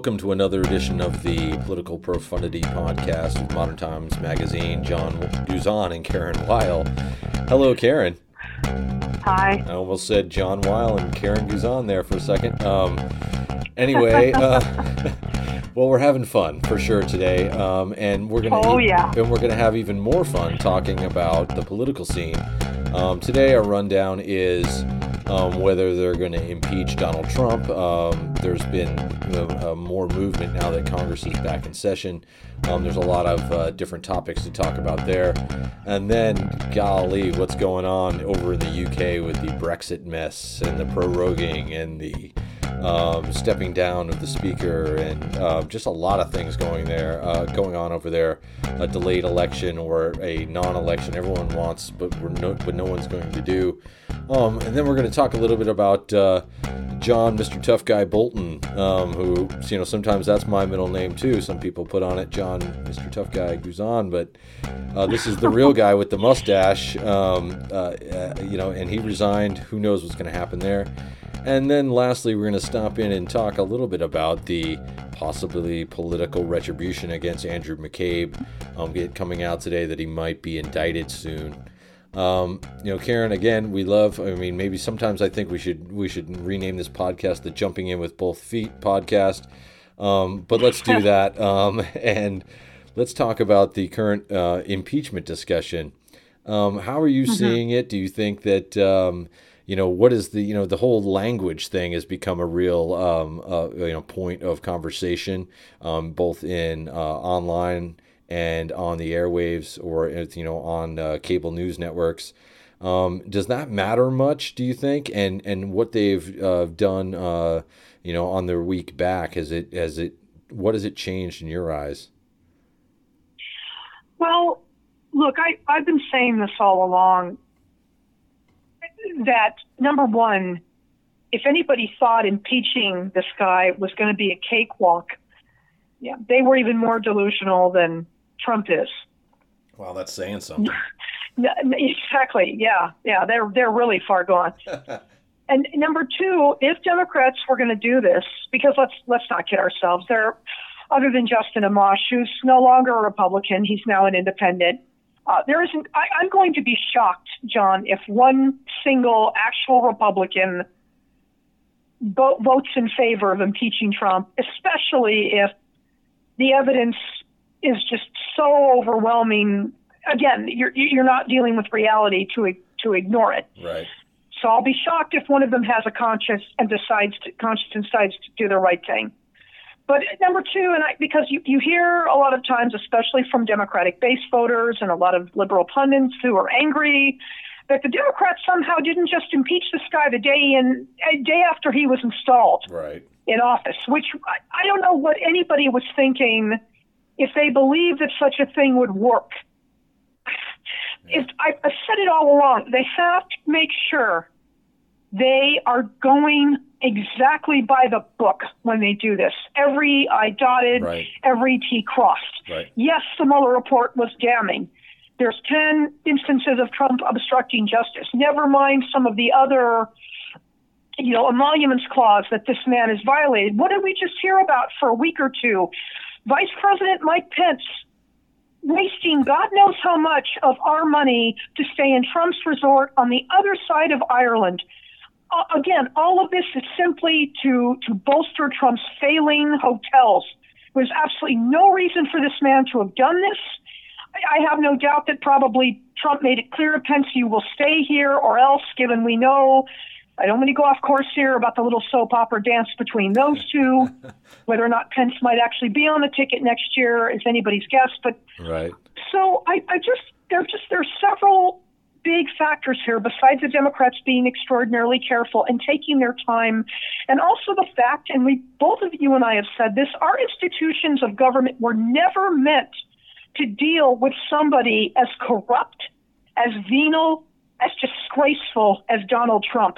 welcome to another edition of the Political Profundity podcast with Modern Times Magazine. John Guzan and Karen Weil. Hello, Karen. Hi. I almost said John Weil and Karen Guzan there for a second. Um, anyway, uh, well, we're having fun for sure today, um, and we're gonna oh, yeah. and we're gonna have even more fun talking about the political scene. Um, today, our rundown is um, whether they're going to impeach Donald Trump. Um, there's been uh, more movement now that Congress is back in session. Um, there's a lot of uh, different topics to talk about there. And then, golly, what's going on over in the UK with the Brexit mess and the proroguing and the um, stepping down of the speaker and uh, just a lot of things going there, uh, going on over there. A delayed election or a non-election, everyone wants, but we're no, but no one's going to do. Um, and then we're going to talk a little bit about uh, John, Mr. Tough Guy Bolton, um, who you know sometimes that's my middle name too. Some people put on it John, Mr. Tough Guy Guzan, but uh, this is the real guy with the mustache. Um, uh, uh, you know, and he resigned. Who knows what's going to happen there? And then lastly, we're going to stop in and talk a little bit about the possibly political retribution against Andrew McCabe. Um, coming out today that he might be indicted soon. Um, you know, Karen, again, we love. I mean, maybe sometimes I think we should we should rename this podcast the "Jumping In with Both Feet" podcast. Um, but let's do that, um, and let's talk about the current uh, impeachment discussion. Um, how are you mm-hmm. seeing it? Do you think that um, you know what is the you know the whole language thing has become a real um, uh, you know point of conversation um, both in uh, online and on the airwaves or you know on uh, cable news networks. Um, does that matter much? Do you think? And and what they've uh, done, uh, you know, on their week back, has it has it what has it changed in your eyes? Well, look, I I've been saying this all along that number one, if anybody thought impeaching this guy was going to be a cakewalk, yeah, they were even more delusional than Trump is. Wow, that's saying something. exactly. Yeah, yeah, they're they're really far gone. and number two, if Democrats were going to do this, because let's let's not kid ourselves, they're other than Justin Amash, who's no longer a Republican, he's now an independent. Uh, there isn't. I, I'm going to be shocked, John, if one single actual Republican bo- votes in favor of impeaching Trump, especially if the evidence is just so overwhelming. Again, you're you're not dealing with reality to to ignore it. Right. So I'll be shocked if one of them has a conscience and decides to, conscience decides to do the right thing. But number two, and I, because you, you hear a lot of times, especially from Democratic base voters and a lot of liberal pundits who are angry that the Democrats somehow didn't just impeach this guy the day in a day after he was installed right. in office, which I, I don't know what anybody was thinking if they believed that such a thing would work. If I, I've said it all along, they have to make sure they are going exactly by the book when they do this. Every I dotted, right. every T crossed. Right. Yes, the Mueller report was damning. There's 10 instances of Trump obstructing justice. Never mind some of the other, you know, emoluments clause that this man has violated. What did we just hear about for a week or two? Vice President Mike Pence wasting God knows how much of our money to stay in Trump's resort on the other side of Ireland uh, again, all of this is simply to, to bolster Trump's failing hotels. There's absolutely no reason for this man to have done this. I, I have no doubt that probably Trump made it clear to Pence, you will stay here or else, given we know I don't want to go off course here about the little soap opera dance between those two. Whether or not Pence might actually be on the ticket next year is anybody's guess. But right. So I, I just there just there's several big factors here besides the Democrats being extraordinarily careful and taking their time. And also the fact, and we both of you and I have said this, our institutions of government were never meant to deal with somebody as corrupt, as venal, as disgraceful as Donald Trump.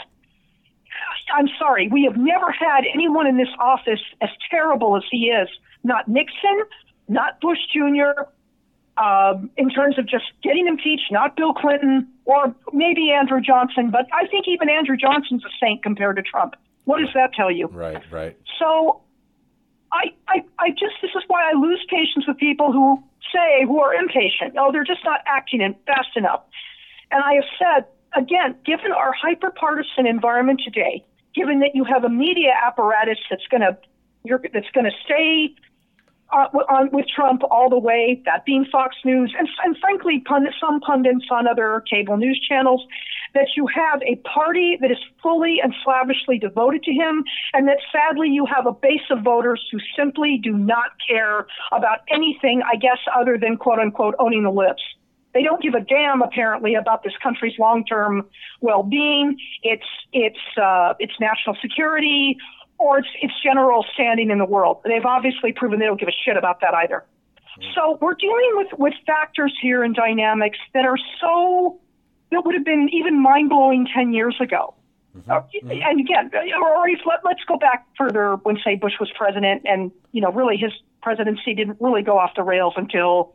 I'm sorry, we have never had anyone in this office as terrible as he is. Not Nixon, not Bush Jr., um, in terms of just getting impeached, not Bill Clinton or maybe Andrew Johnson, but I think even Andrew Johnson's a saint compared to Trump. What does that tell you? Right, right. So I, I, I just, this is why I lose patience with people who say, who are impatient. Oh, they're just not acting fast enough. And I have said, again, given our hyper partisan environment today, given that you have a media apparatus that's going to, that's going to stay uh, on, with Trump all the way, that being Fox News, and, and frankly, pundit, some pundits on other cable news channels, that you have a party that is fully and slavishly devoted to him, and that sadly you have a base of voters who simply do not care about anything, I guess, other than quote unquote owning the libs. They don't give a damn, apparently, about this country's long-term well-being, its its uh, its national security, or its its general standing in the world. They've obviously proven they don't give a shit about that either. Mm. So we're dealing with with factors here and dynamics that are so that would have been even mind blowing ten years ago. Mm-hmm. Uh, mm-hmm. And again, or if, let, let's go back further when say Bush was president, and you know, really his presidency didn't really go off the rails until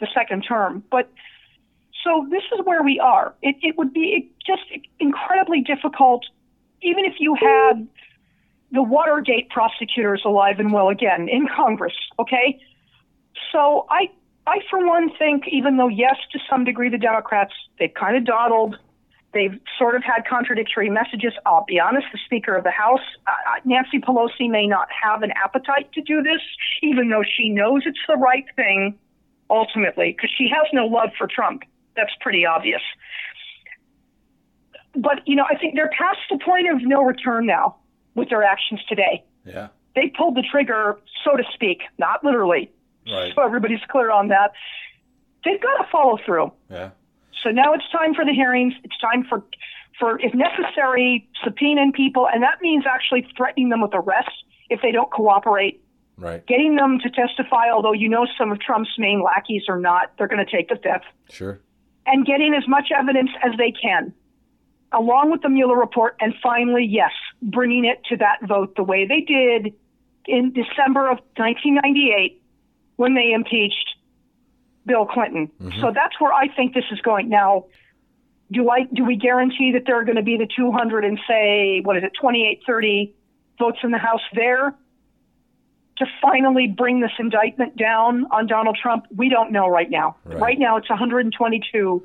the second term. But so this is where we are. It, it would be just incredibly difficult, even if you had the Watergate prosecutors alive and well again in Congress. Okay, so I, I for one think, even though yes, to some degree, the Democrats they've kind of dawdled. They've sort of had contradictory messages. I'll be honest, the Speaker of the House, uh, uh Nancy Pelosi, may not have an appetite to do this, even though she knows it's the right thing ultimately, because she has no love for Trump. That's pretty obvious. But, you know, I think they're past the point of no return now with their actions today. Yeah. They pulled the trigger, so to speak, not literally. Right. So everybody's clear on that. They've got to follow through. Yeah. So now it's time for the hearings. It's time for, for if necessary, subpoenaing people, and that means actually threatening them with arrest if they don't cooperate. Right. Getting them to testify, although you know some of Trump's main lackeys are not, they're going to take the fifth. Sure. And getting as much evidence as they can along with the Mueller report, and finally, yes, bringing it to that vote the way they did in December of 1998 when they impeached Bill Clinton. Mm-hmm. So that's where I think this is going. Now, do I do we guarantee that there are going to be the 200 and say what is it 2830 votes in the House there to finally bring this indictment down on Donald Trump? We don't know right now. Right, right now it's 122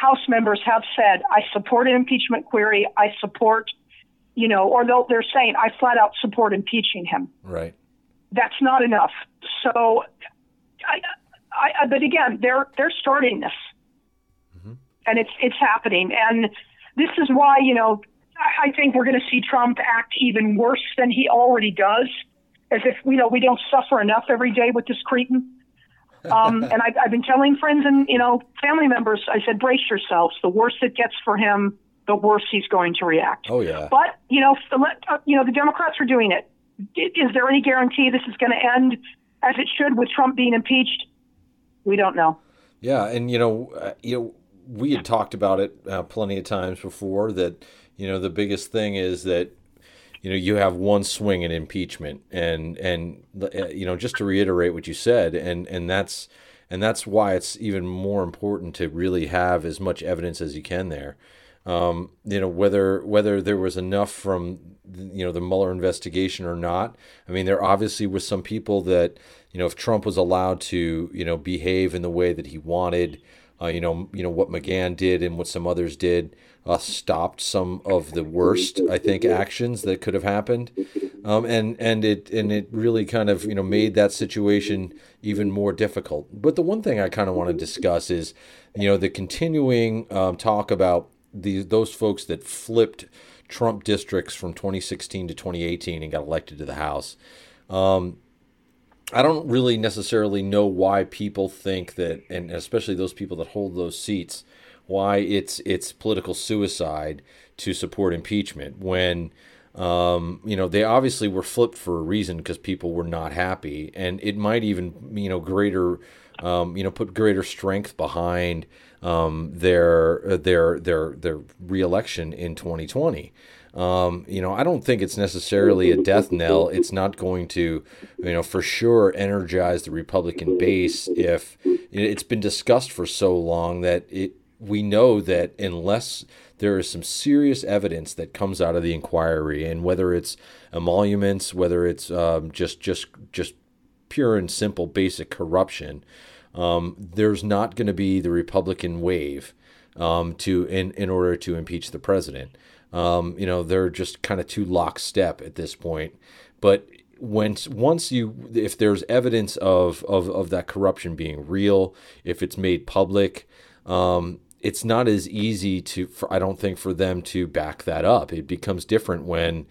House members have said, I support an impeachment query. I support, you know, or they're saying, I flat out support impeaching him. Right. That's not enough. So, I, I, but again, they're they're starting this, mm-hmm. and it's it's happening, and this is why you know I think we're going to see Trump act even worse than he already does, as if you know we don't suffer enough every day with this cretin. Um, and I, I've been telling friends and you know family members, I said, brace yourselves. The worse it gets for him, the worse he's going to react. Oh yeah. But you know, uh, you know, the Democrats are doing it. Is there any guarantee this is going to end as it should with Trump being impeached? We don't know. Yeah, and you know, uh, you know, we had talked about it uh, plenty of times before that you know the biggest thing is that you know you have one swing in impeachment. And and uh, you know just to reiterate what you said and and that's and that's why it's even more important to really have as much evidence as you can there. Um, you know whether whether there was enough from you know the Mueller investigation or not. I mean there obviously was some people that you know if Trump was allowed to you know behave in the way that he wanted uh, you know, you know what McGahn did and what some others did uh, stopped some of the worst, I think, actions that could have happened, um, and and it and it really kind of you know made that situation even more difficult. But the one thing I kind of want to discuss is, you know, the continuing um, talk about the those folks that flipped Trump districts from 2016 to 2018 and got elected to the House. Um, I don't really necessarily know why people think that, and especially those people that hold those seats, why it's it's political suicide to support impeachment when um, you know they obviously were flipped for a reason because people were not happy, and it might even you know greater um, you know put greater strength behind um, their their their their reelection in 2020. Um, you know, I don't think it's necessarily a death knell. It's not going to, you know, for sure energize the Republican base if it's been discussed for so long that it we know that unless there is some serious evidence that comes out of the inquiry, and whether it's emoluments, whether it's um, just just just pure and simple basic corruption, um, there's not going to be the Republican wave um, to in in order to impeach the president. Um, you know, they're just kind of too lockstep at this point. But once once you if there's evidence of of, of that corruption being real, if it's made public, um, it's not as easy to for, I don't think for them to back that up. It becomes different when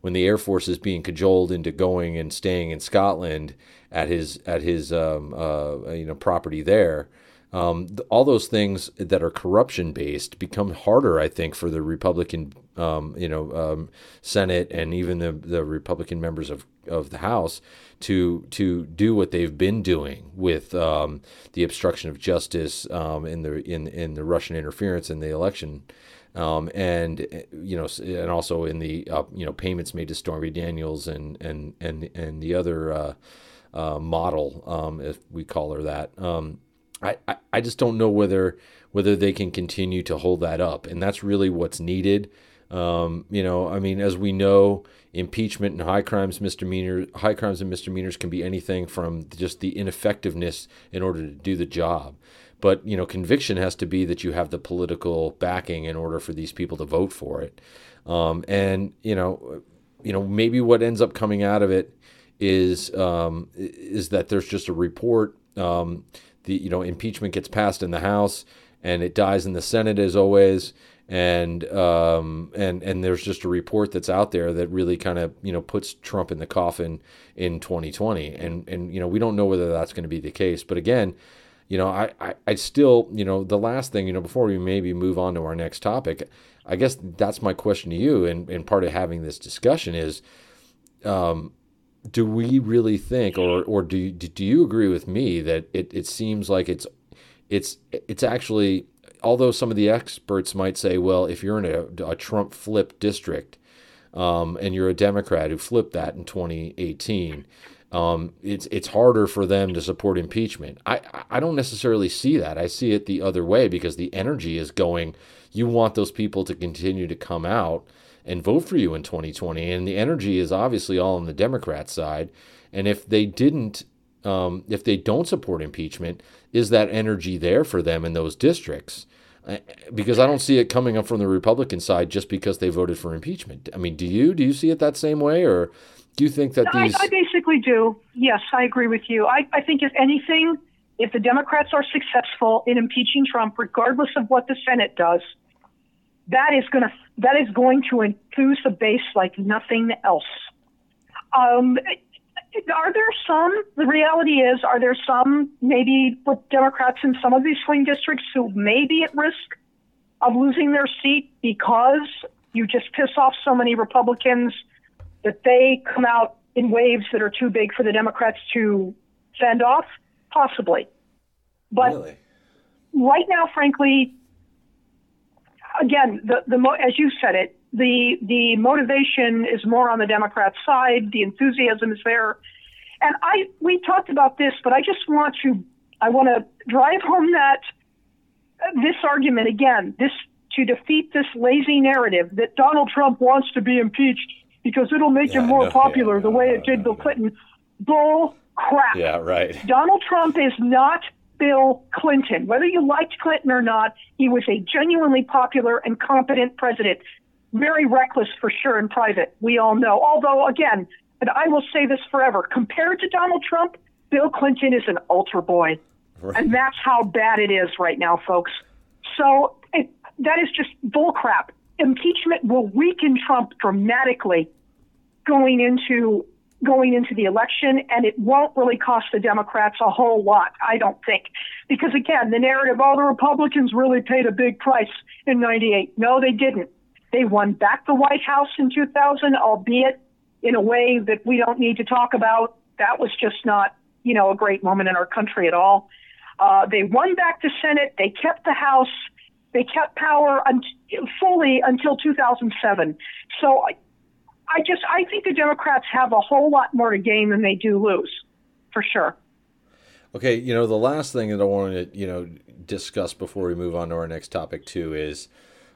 when the Air Force is being cajoled into going and staying in Scotland at his at his um, uh, you know property there. Um, all those things that are corruption based become harder, I think, for the Republican, um, you know, um, Senate and even the the Republican members of, of the House to to do what they've been doing with um, the obstruction of justice um, in the in in the Russian interference in the election. Um, and you know, and also in the uh, you know payments made to Stormy Daniels and and and and the other uh, uh, model, if we call her that. I, I, just don't know whether whether they can continue to hold that up, and that's really what's needed. Um, you know, I mean, as we know, impeachment and high crimes, misdemeanors, high crimes and misdemeanors can be anything from just the ineffectiveness in order to do the job. But you know, conviction has to be that you have the political backing in order for these people to vote for it. Um, and you know, you know, maybe what ends up coming out of it is um, is that there's just a report um, the you know impeachment gets passed in the House and it dies in the Senate as always. And um, and and there's just a report that's out there that really kind of you know puts Trump in the coffin in 2020, and and you know we don't know whether that's going to be the case. But again, you know I, I I still you know the last thing you know before we maybe move on to our next topic, I guess that's my question to you, and and part of having this discussion is, um, do we really think, or or do do you agree with me that it, it seems like it's it's it's actually although some of the experts might say, well, if you're in a, a Trump flip district um, and you're a Democrat who flipped that in 2018, um, it's it's harder for them to support impeachment. I I don't necessarily see that. I see it the other way because the energy is going. You want those people to continue to come out and vote for you in 2020. And the energy is obviously all on the Democrat side. And if they didn't, um, if they don't support impeachment, is that energy there for them in those districts? Uh, because I don't see it coming up from the Republican side just because they voted for impeachment. I mean, do you? Do you see it that same way, or do you think that these? I, I basically do. Yes, I agree with you. I, I think if anything, if the Democrats are successful in impeaching Trump, regardless of what the Senate does, that is going to that is going to enthuse the base like nothing else. Um, are there some? The reality is, are there some maybe with Democrats in some of these swing districts who may be at risk of losing their seat because you just piss off so many Republicans that they come out in waves that are too big for the Democrats to fend off? Possibly. But really? right now, frankly, again, the, the as you said it, the the motivation is more on the Democrat side. The enthusiasm is there, and I we talked about this, but I just want to I want to drive home that uh, this argument again. This to defeat this lazy narrative that Donald Trump wants to be impeached because it'll make yeah, him more no, popular yeah, the way no, it did no, Bill Clinton. Bull crap. Yeah, right. Donald Trump is not Bill Clinton. Whether you liked Clinton or not, he was a genuinely popular and competent president. Very reckless for sure in private, we all know. Although, again, and I will say this forever, compared to Donald Trump, Bill Clinton is an altar boy. Right. And that's how bad it is right now, folks. So it, that is just bullcrap. Impeachment will weaken Trump dramatically going into going into the election, and it won't really cost the Democrats a whole lot, I don't think. Because again, the narrative, all oh, the Republicans really paid a big price in 98. No, they didn't. They won back the White House in 2000, albeit in a way that we don't need to talk about. That was just not, you know, a great moment in our country at all. Uh, they won back the Senate. They kept the House. They kept power un- fully until 2007. So I just I think the Democrats have a whole lot more to gain than they do lose, for sure. Okay, you know the last thing that I want to you know discuss before we move on to our next topic too is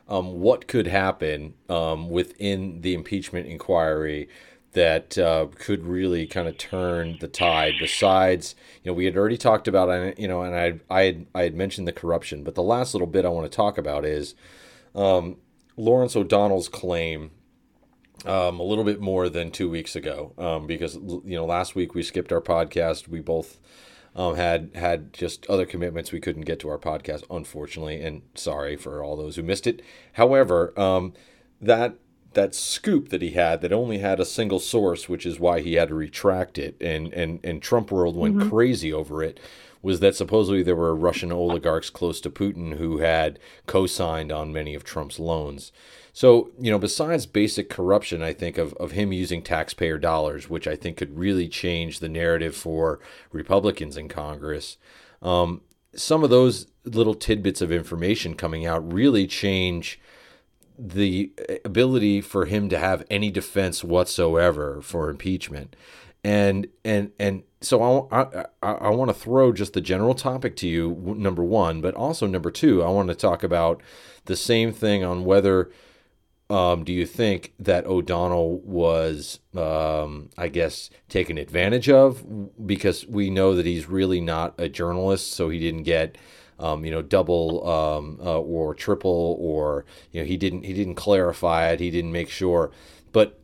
um, what could happen um, within the impeachment inquiry that uh, could really kind of turn the tide. Besides, you know, we had already talked about, you know, and I I had, I had mentioned the corruption, but the last little bit I want to talk about is um, Lawrence O'Donnell's claim um, a little bit more than two weeks ago um, because you know last week we skipped our podcast. We both um, had had just other commitments we couldn't get to our podcast, unfortunately, and sorry for all those who missed it. However, um, that that scoop that he had that only had a single source, which is why he had to retract it, and and and Trump world went mm-hmm. crazy over it. Was that supposedly there were Russian oligarchs close to Putin who had co-signed on many of Trump's loans? So, you know, besides basic corruption, I think of, of him using taxpayer dollars, which I think could really change the narrative for Republicans in Congress. Um, some of those little tidbits of information coming out really change the ability for him to have any defense whatsoever for impeachment. And and and so I, I, I want to throw just the general topic to you, number one, but also number two, I want to talk about the same thing on whether um, do you think that O'Donnell was, um, I guess, taken advantage of? Because we know that he's really not a journalist, so he didn't get, um, you know, double um, uh, or triple, or you know, he didn't he didn't clarify it. He didn't make sure. But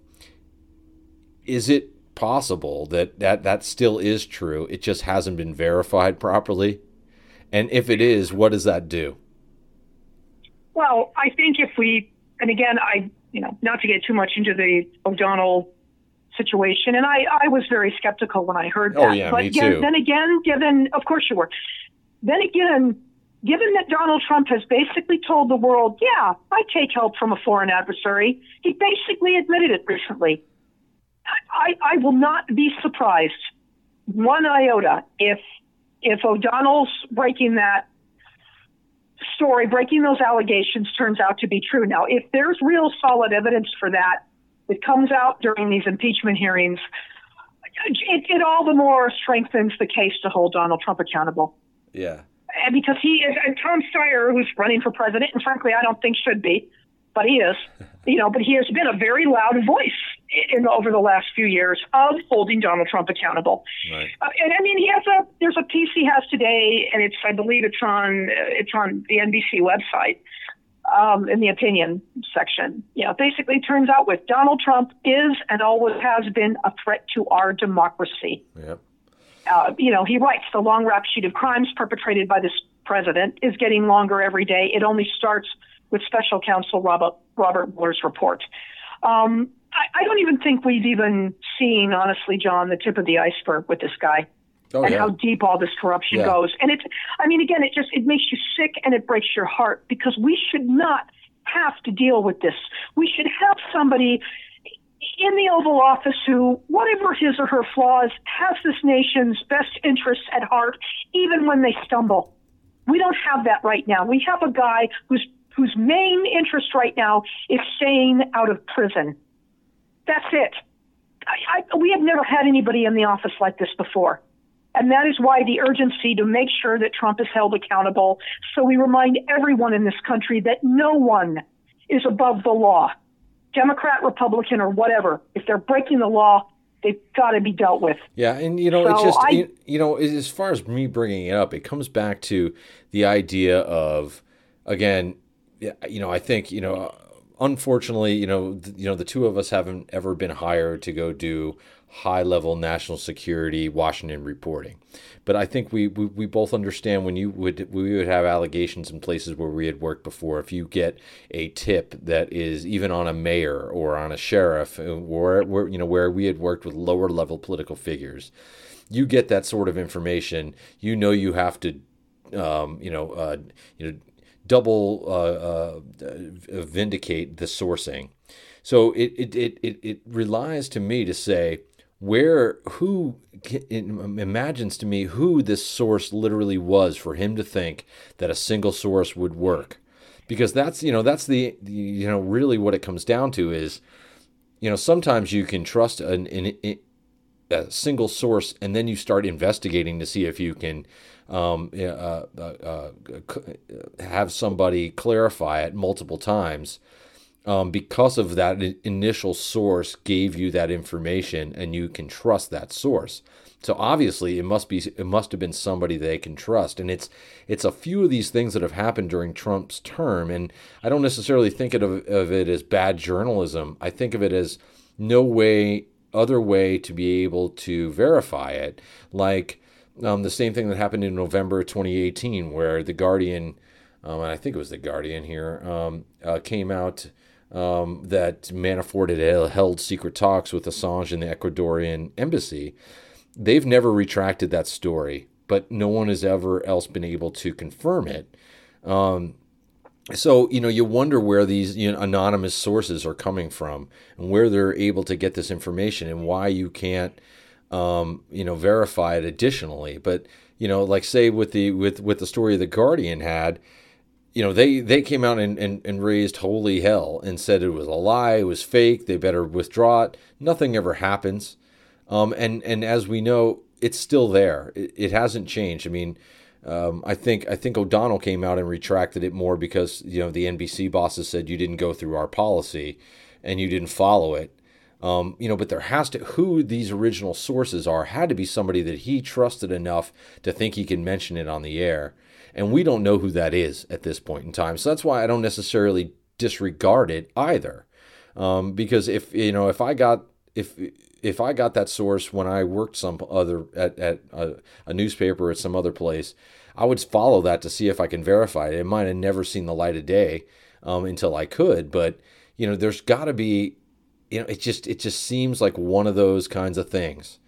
is it possible that that that still is true? It just hasn't been verified properly. And if it is, what does that do? Well, I think if we and again, I, you know, not to get too much into the O'Donnell situation, and I, I was very skeptical when I heard oh, that. Oh, yeah, but me again, too. then again, given, of course you were. Then again, given that Donald Trump has basically told the world, yeah, I take help from a foreign adversary, he basically admitted it recently. I, I will not be surprised one iota if if O'Donnell's breaking that story, breaking those allegations, turns out to be true. Now, if there's real solid evidence for that that comes out during these impeachment hearings, it, it all the more strengthens the case to hold Donald Trump accountable. Yeah. And because he is, and Tom Steyer, who's running for president, and frankly, I don't think should be, but he is, you know, but he has been a very loud voice in over the last few years of holding Donald Trump accountable. Right. Uh, and I mean, he has a there's a piece he has today, and it's I believe it's on it's on the NBC website um, in the opinion section. You know, basically turns out with Donald Trump is and always has been a threat to our democracy. Yep. Uh, you know, he writes the long rap sheet of crimes perpetrated by this president is getting longer every day. It only starts with special counsel Robert, Robert Mueller's report. Um, I, I, don't even think we've even seen, honestly, John, the tip of the iceberg with this guy. Oh, and yeah. how deep all this corruption yeah. goes. And it's, I mean, again, it just, it makes you sick and it breaks your heart because we should not have to deal with this. We should have somebody in the Oval Office who, whatever his or her flaws, has this nation's best interests at heart, even when they stumble. We don't have that right now. We have a guy who's whose main interest right now is staying out of prison. That's it. I, I, we have never had anybody in the office like this before. And that is why the urgency to make sure that Trump is held accountable. So we remind everyone in this country that no one is above the law, Democrat, Republican, or whatever. If they're breaking the law, they've got to be dealt with. Yeah, and you know, so it's just I, you, you know, as far as me bringing it up, it comes back to the idea of again you know, I think you know, unfortunately, you know, th- you know, the two of us haven't ever been hired to go do high level national security Washington reporting. But I think we, we, we both understand when you would we would have allegations in places where we had worked before. If you get a tip that is even on a mayor or on a sheriff, or uh, where you know where we had worked with lower level political figures, you get that sort of information. You know you have to, um, you know, uh, you know double uh, uh, vindicate the sourcing. So it, it, it, it, it relies to me to say where who imagines to me who this source literally was for him to think that a single source would work because that's you know that's the you know really what it comes down to is you know sometimes you can trust an, an a single source and then you start investigating to see if you can um, uh, uh, uh, have somebody clarify it multiple times. Um, because of that initial source gave you that information and you can trust that source. So obviously it must be it must have been somebody they can trust and it's it's a few of these things that have happened during Trump's term and I don't necessarily think of, of it as bad journalism. I think of it as no way other way to be able to verify it. Like um, the same thing that happened in November 2018, where the Guardian, um, I think it was the Guardian here, um, uh, came out um, that Manafort had held secret talks with Assange in the Ecuadorian embassy. They've never retracted that story, but no one has ever else been able to confirm it. Um, so you know you wonder where these you know, anonymous sources are coming from and where they're able to get this information and why you can't um, you know verify it additionally. But you know like say with the with with the story the guardian had you know they they came out and, and, and raised holy hell and said it was a lie it was fake they better withdraw it. Nothing ever happens. Um, and and as we know it's still there. It, it hasn't changed. I mean um, I think I think O'Donnell came out and retracted it more because you know the NBC bosses said you didn't go through our policy and you didn't follow it. Um, you know, but there has to who these original sources are had to be somebody that he trusted enough to think he can mention it on the air, and we don't know who that is at this point in time. So that's why I don't necessarily disregard it either, um, because if you know if I got if if I got that source when I worked some other at, at a, a, newspaper at some other place, I would follow that to see if I can verify it. It might have never seen the light of day um, until I could, but you know, there's got to be, you know, it just it just seems like one of those kinds of things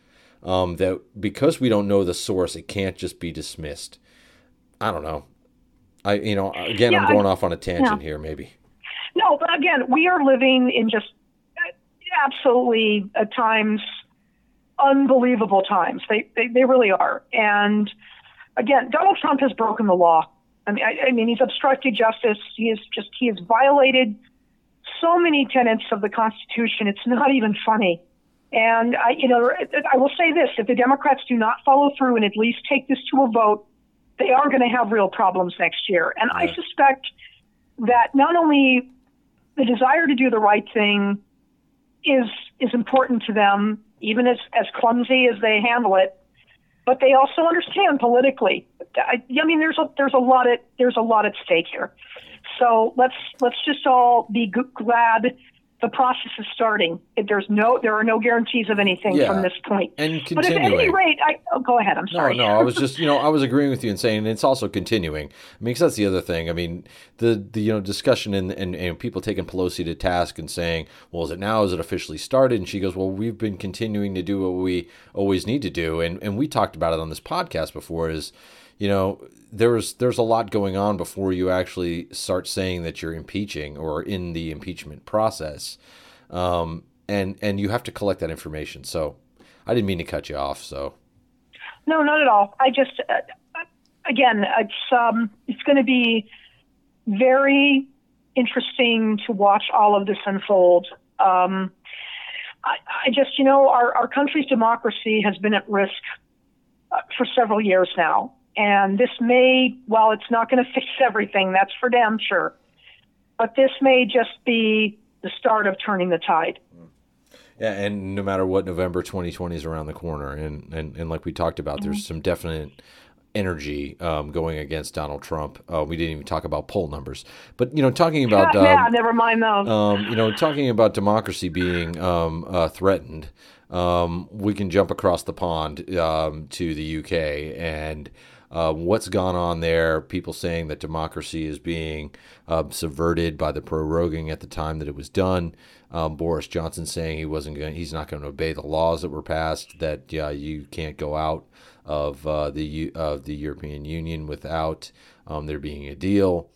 um, that because we don't know the source, it can't just be dismissed. I don't know. I you know again, yeah, I'm going I, off on a tangent yeah. here, maybe. No, but again, we are living in just absolutely at times unbelievable times. They, they, they really are. And again, Donald Trump has broken the law. I mean, I, I mean, he's obstructed justice. He is just, he has violated so many tenets of the Constitution. It's not even funny. And I, you know, I will say this: if the Democrats do not follow through and at least take this to a vote, they are going to have real problems next year. And yeah. I suspect that not only the desire to do the right thing is is important to them, even as as clumsy as they handle it. But they also understand politically. I, I mean, there's a there's a lot at there's a lot at stake here. So let's let's just all be g- glad the process is starting. There's no, there are no guarantees of anything yeah. from this point. And continuing. But at any rate, I oh, go ahead. I'm sorry. No, no, I was just, you know, I was agreeing with you and saying it's also continuing. I mean, because that's the other thing. I mean, the the you know discussion and, and and people taking Pelosi to task and saying, well, is it now? Is it officially started? And she goes, well, we've been continuing to do what we always need to do, and and we talked about it on this podcast before. Is you know there's there's a lot going on before you actually start saying that you're impeaching or in the impeachment process, um, and and you have to collect that information. So I didn't mean to cut you off. So no, not at all. I just uh, again, it's um, it's going to be very interesting to watch all of this unfold. Um, I, just, you know, our, our country's democracy has been at risk uh, for several years now. And this may, while it's not going to fix everything, that's for damn sure. But this may just be the start of turning the tide. Yeah, and no matter what, November 2020 is around the corner, and and, and like we talked about, mm-hmm. there's some definite energy um, going against Donald Trump. Uh, we didn't even talk about poll numbers, but you know, talking about yeah, um, yeah never mind those. Um, you know, talking about democracy being um, uh, threatened, um, we can jump across the pond um, to the UK and uh, what's gone on there. People saying that democracy is being uh, subverted by the proroguing at the time that it was done. Um, Boris Johnson saying he wasn't going, he's not going to obey the laws that were passed. That yeah, you can't go out of uh, the of the European Union without um, there being a deal,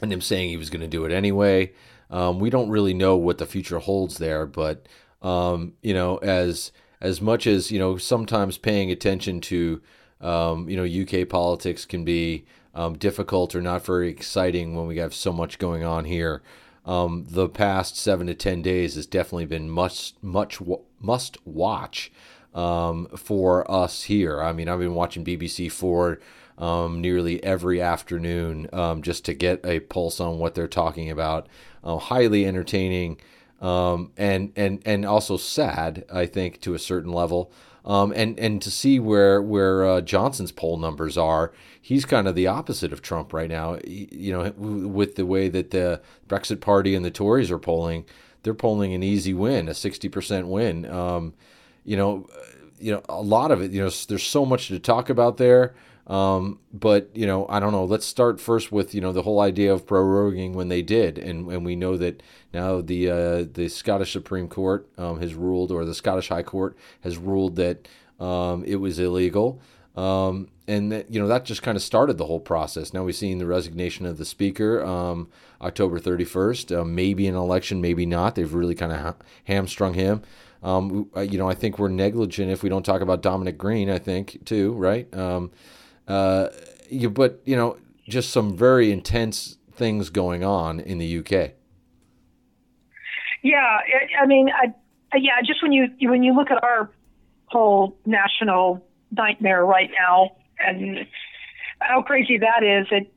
and him saying he was going to do it anyway. Um, we don't really know what the future holds there, but um, you know, as as much as you know, sometimes paying attention to um, you know, UK politics can be um, difficult or not very exciting when we have so much going on here. Um, the past seven to ten days has definitely been much, much must watch um, for us here. I mean, I've been watching BBC Four um, nearly every afternoon um, just to get a pulse on what they're talking about. Uh, highly entertaining and and and also sad, I think, to a certain level. Um, and and to see where where uh, Johnson's poll numbers are, he's kind of the opposite of Trump right now. You know, with the way that the Brexit Party and the Tories are polling, they're polling an easy win, a sixty percent win. Um, you know, you know, a lot of it. You know, there's so much to talk about there. Um, but you know, I don't know. Let's start first with you know the whole idea of proroguing when they did, and and we know that now the uh, the Scottish Supreme Court um, has ruled, or the Scottish High Court has ruled that um, it was illegal. Um, and that, you know that just kind of started the whole process. Now we've seen the resignation of the speaker, um, October 31st. Uh, maybe an election, maybe not. They've really kind of ha- hamstrung him. Um, you know, I think we're negligent if we don't talk about Dominic Green. I think too, right? Uh, you, but you know, just some very intense things going on in the UK. Yeah, I mean, I, yeah, just when you when you look at our whole national nightmare right now, and how crazy that is, it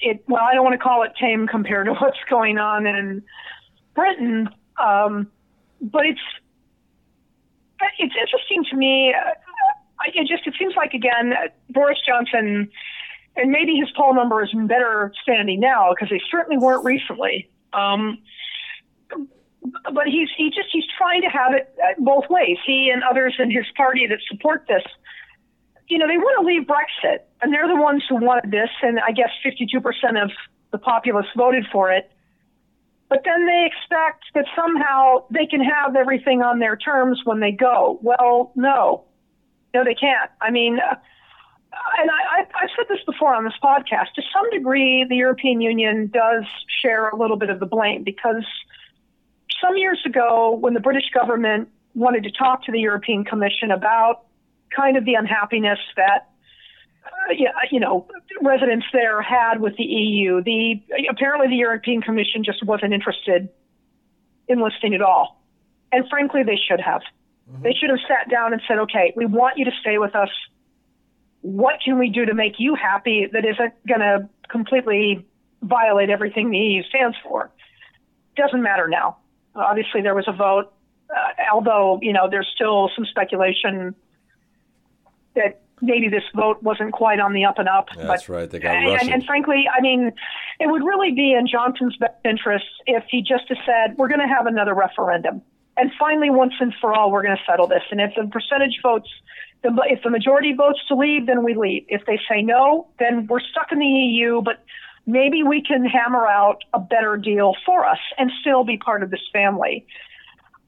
it well, I don't want to call it tame compared to what's going on in Britain, um, but it's it's interesting to me. Uh, it just it seems like again Boris Johnson, and maybe his poll number is in better standing now because they certainly weren't recently. Um, but he's he just he's trying to have it both ways. He and others in his party that support this, you know, they want to leave Brexit, and they're the ones who wanted this, and I guess 52% of the populace voted for it. But then they expect that somehow they can have everything on their terms when they go. Well, no, no, they can't. I mean, uh, and I, I, I've said this before on this podcast. To some degree, the European Union does share a little bit of the blame because some years ago, when the British government wanted to talk to the European Commission about kind of the unhappiness that uh, yeah, you know, residents there had with the EU. The apparently the European Commission just wasn't interested in listening at all, and frankly, they should have. Mm-hmm. They should have sat down and said, okay, we want you to stay with us. What can we do to make you happy that isn't going to completely violate everything the EU stands for? Doesn't matter now. Obviously, there was a vote, uh, although, you know, there's still some speculation that maybe this vote wasn't quite on the up and up. Yeah, that's right. They got and, and, and, frankly, I mean, it would really be in Johnson's best interest if he just said, we're going to have another referendum. And finally, once and for all, we're going to settle this. And if the percentage votes, if the majority votes to leave, then we leave. If they say no, then we're stuck in the EU, but maybe we can hammer out a better deal for us and still be part of this family.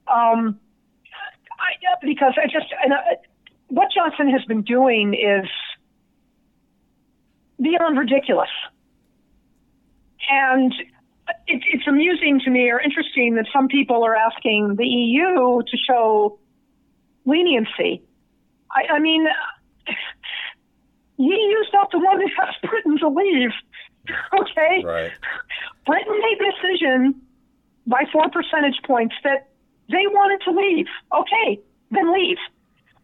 Um, I, because I just, and I, what Johnson has been doing is beyond ridiculous. And it, it's amusing to me or interesting that some people are asking the EU to show leniency. I, I mean, the EU's not the one that asked Britain to leave. Okay? Right. Britain made the decision by four percentage points that they wanted to leave. Okay, then leave.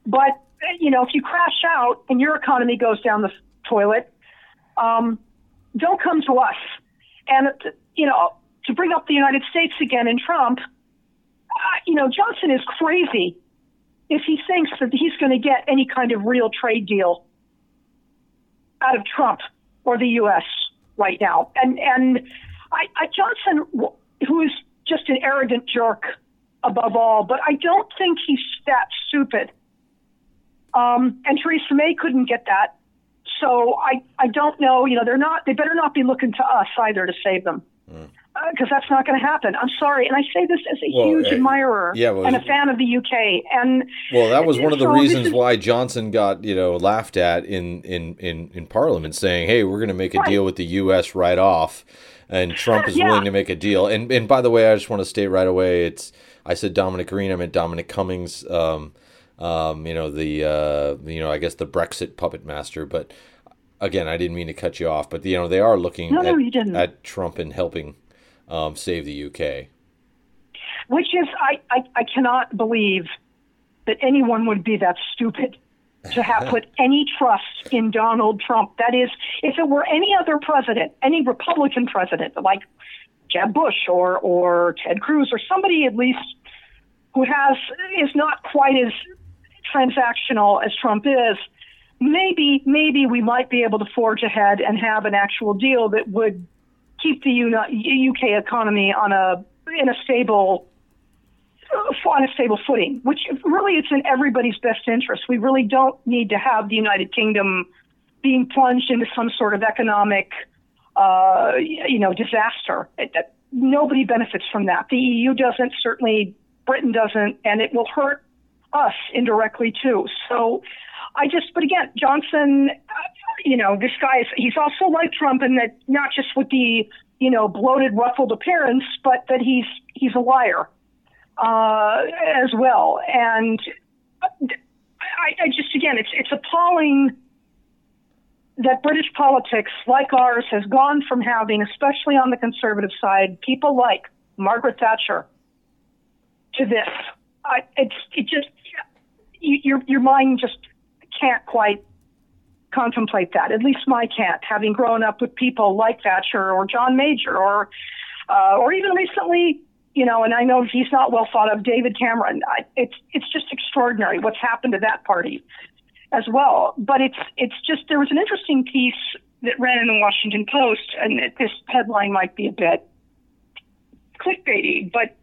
But, you know, if you crash out and your economy goes down the toilet, um, don't come to us. And you know, to bring up the United States again and Trump, uh, you know, Johnson is crazy if he thinks that he's going to get any kind of real trade deal out of Trump or the U.S. right now. And and I, I Johnson, who is just an arrogant jerk above all, but I don't think he's that stupid. Um, and Theresa May couldn't get that. So I, I don't know, you know, they're not, they better not be looking to us either to save them because mm. uh, that's not going to happen. I'm sorry, and I say this as a well, huge uh, admirer yeah, well, and a fan of the UK. And well, that was one of the so reasons is, why Johnson got you know laughed at in in in, in Parliament, saying, "Hey, we're going to make a right. deal with the US right off." And Trump is yeah. willing to make a deal. And and by the way, I just want to state right away, it's I said Dominic Green, I meant Dominic Cummings. Um, um, you know the uh, you know I guess the Brexit puppet master, but again, I didn't mean to cut you off, but you know they are looking no, at, no, at Trump and helping um, save the UK. Which is, I, I, I cannot believe that anyone would be that stupid to have put any trust in Donald Trump. That is, if it were any other president, any Republican president, like Jeb Bush or or Ted Cruz or somebody at least who has is not quite as transactional as Trump is, maybe maybe we might be able to forge ahead and have an actual deal that would keep the UK economy on a in a stable on a stable footing, which really it's in everybody's best interest. We really don't need to have the United Kingdom being plunged into some sort of economic, uh, you know, disaster. It, it, nobody benefits from that. The EU doesn't, certainly Britain doesn't, and it will hurt us indirectly too. So I just, but again, Johnson, uh, you know, this guy is, he's also like Trump in that not just with the, you know, bloated, ruffled appearance, but that he's, he's a liar uh, as well. And I, I just, again, it's, it's appalling that British politics, like ours, has gone from having, especially on the conservative side, people like Margaret Thatcher to this. I, it's it just you, your your mind just can't quite contemplate that. At least my can't, having grown up with people like Thatcher or John Major or uh, or even recently, you know, and I know he's not well thought of, David Cameron. I, it's it's just extraordinary what's happened to that party as well. But it's it's just there was an interesting piece that ran in the Washington Post, and this headline might be a bit clickbaity, but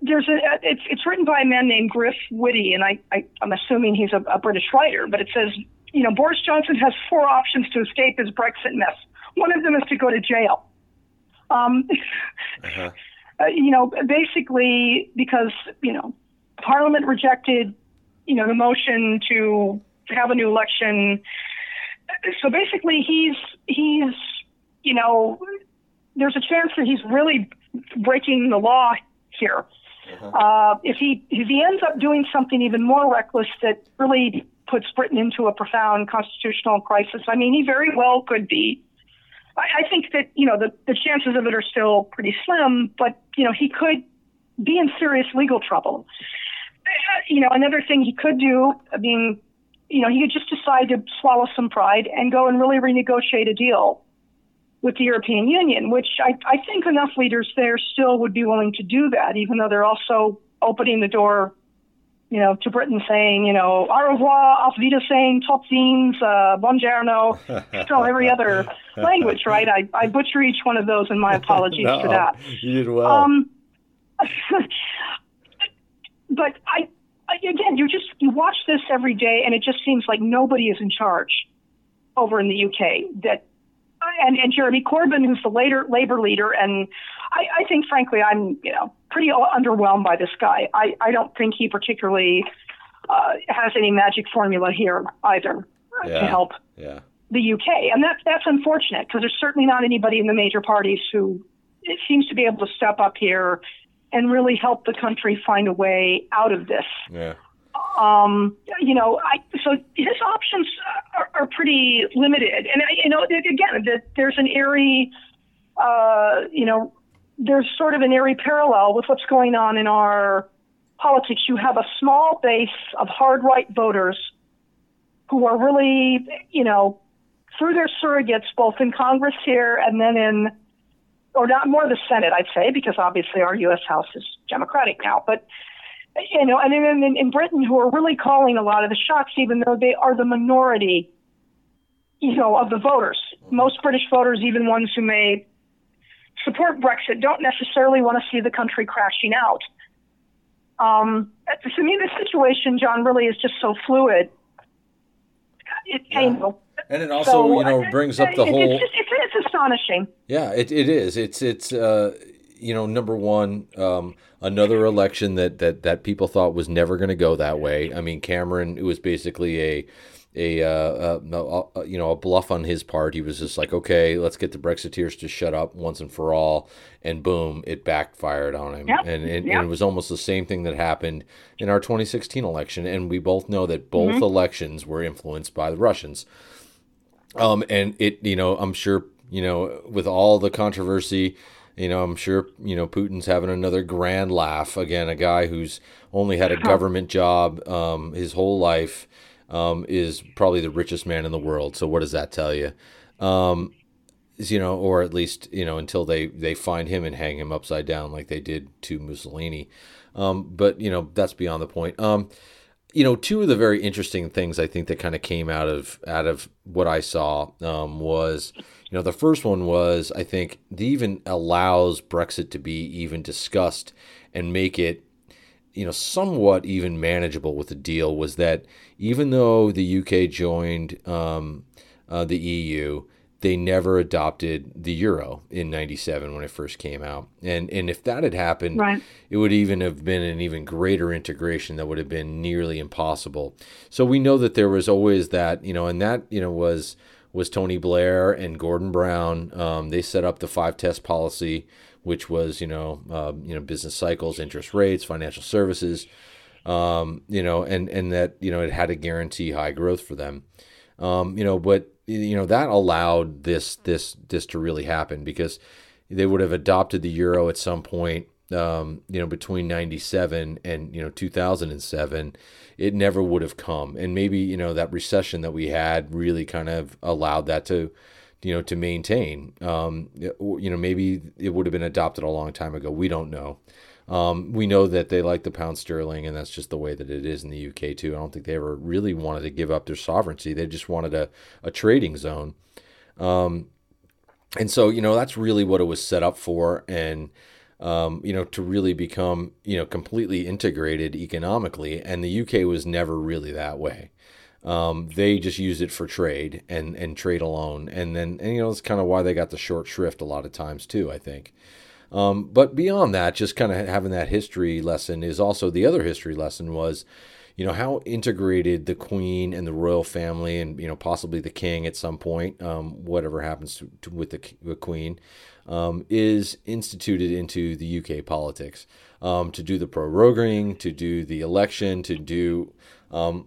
there's a it's it's written by a man named Griff Witte, and I, I I'm assuming he's a, a British writer, but it says you know Boris Johnson has four options to escape his Brexit mess. One of them is to go to jail. Um, uh-huh. uh, you know, basically because you know Parliament rejected you know the motion to have a new election. So basically, he's he's you know there's a chance that he's really breaking the law here. Uh-huh. Uh, if he if he ends up doing something even more reckless that really puts Britain into a profound constitutional crisis, I mean, he very well could be. I, I think that you know the the chances of it are still pretty slim, but you know he could be in serious legal trouble. Uh, you know, another thing he could do, I mean, you know, he could just decide to swallow some pride and go and really renegotiate a deal with the European Union, which I, I think enough leaders there still would be willing to do that, even though they're also opening the door, you know, to Britain saying, you know, au revoir, auf Wiedersehen, tot ziens, uh, buongiorno, know, every other language, right? I, I butcher each one of those, and my apologies no, for that. You did well. Um, but I, I, again, you just you watch this every day, and it just seems like nobody is in charge over in the UK. That and, and Jeremy Corbyn, who's the later labor leader, and I, I think, frankly, I'm you know pretty underwhelmed by this guy. I, I don't think he particularly uh, has any magic formula here either yeah. to help yeah. the UK, and that's that's unfortunate because there's certainly not anybody in the major parties who it seems to be able to step up here and really help the country find a way out of this. Yeah um, you know, I, so his options are, are pretty limited. And, I, you know, again, the, there's an eerie, uh, you know, there's sort of an eerie parallel with what's going on in our politics. You have a small base of hard right voters who are really, you know, through their surrogates, both in Congress here and then in, or not more the Senate, I'd say, because obviously our U.S. House is Democratic now, but you know, and in, in Britain who are really calling a lot of the shots, even though they are the minority, you know, of the voters. Most British voters, even ones who may support Brexit, don't necessarily want to see the country crashing out. Um, to me, the situation, John, really is just so fluid. It, yeah. you and it also, so, you know, brings up the it, whole. It's, just, it's, it's astonishing. Yeah, it, it is. It's it's uh, you know, number one, um, another election that that that people thought was never going to go that way. I mean, Cameron, it was basically a a, uh, uh, you know a bluff on his part. He was just like, okay, let's get the Brexiteers to shut up once and for all, and boom, it backfired on him. Yep. And, and, yep. and, it was almost the same thing that happened in our 2016 election. And we both know that both mm-hmm. elections were influenced by the Russians. Um, and it, you know, I'm sure, you know, with all the controversy You know, I'm sure you know Putin's having another grand laugh again. A guy who's only had a government job um, his whole life um, is probably the richest man in the world. So what does that tell you? Um, you know, or at least you know until they they find him and hang him upside down like they did to Mussolini. Um, but you know that's beyond the point. Um, you know, two of the very interesting things I think that kind of came out of out of what I saw um, was, you know, the first one was I think the even allows Brexit to be even discussed and make it, you know, somewhat even manageable with the deal was that even though the UK joined um, uh, the EU, they never adopted the euro in 97 when it first came out and and if that had happened right. it would even have been an even greater integration that would have been nearly impossible so we know that there was always that you know and that you know was was Tony Blair and Gordon Brown. Um, they set up the five test policy which was you know uh, you know business cycles interest rates financial services um, you know and and that you know it had to guarantee high growth for them. Um, you know but you know that allowed this this this to really happen because they would have adopted the euro at some point um, you know between 97 and you know 2007 it never would have come and maybe you know that recession that we had really kind of allowed that to you know to maintain um, you know maybe it would have been adopted a long time ago we don't know um, we know that they like the pound sterling, and that's just the way that it is in the UK too. I don't think they ever really wanted to give up their sovereignty. They just wanted a, a trading zone. Um, and so, you know, that's really what it was set up for. And, um, you know, to really become, you know, completely integrated economically. And the UK was never really that way. Um, they just used it for trade and, and trade alone. And then, and, you know, that's kind of why they got the short shrift a lot of times too, I think. Um, but beyond that, just kind of having that history lesson is also the other history lesson was, you know, how integrated the queen and the royal family and, you know, possibly the king at some point, um, whatever happens to, to, with the, the queen, um, is instituted into the UK politics um, to do the proroguing, to do the election, to do um,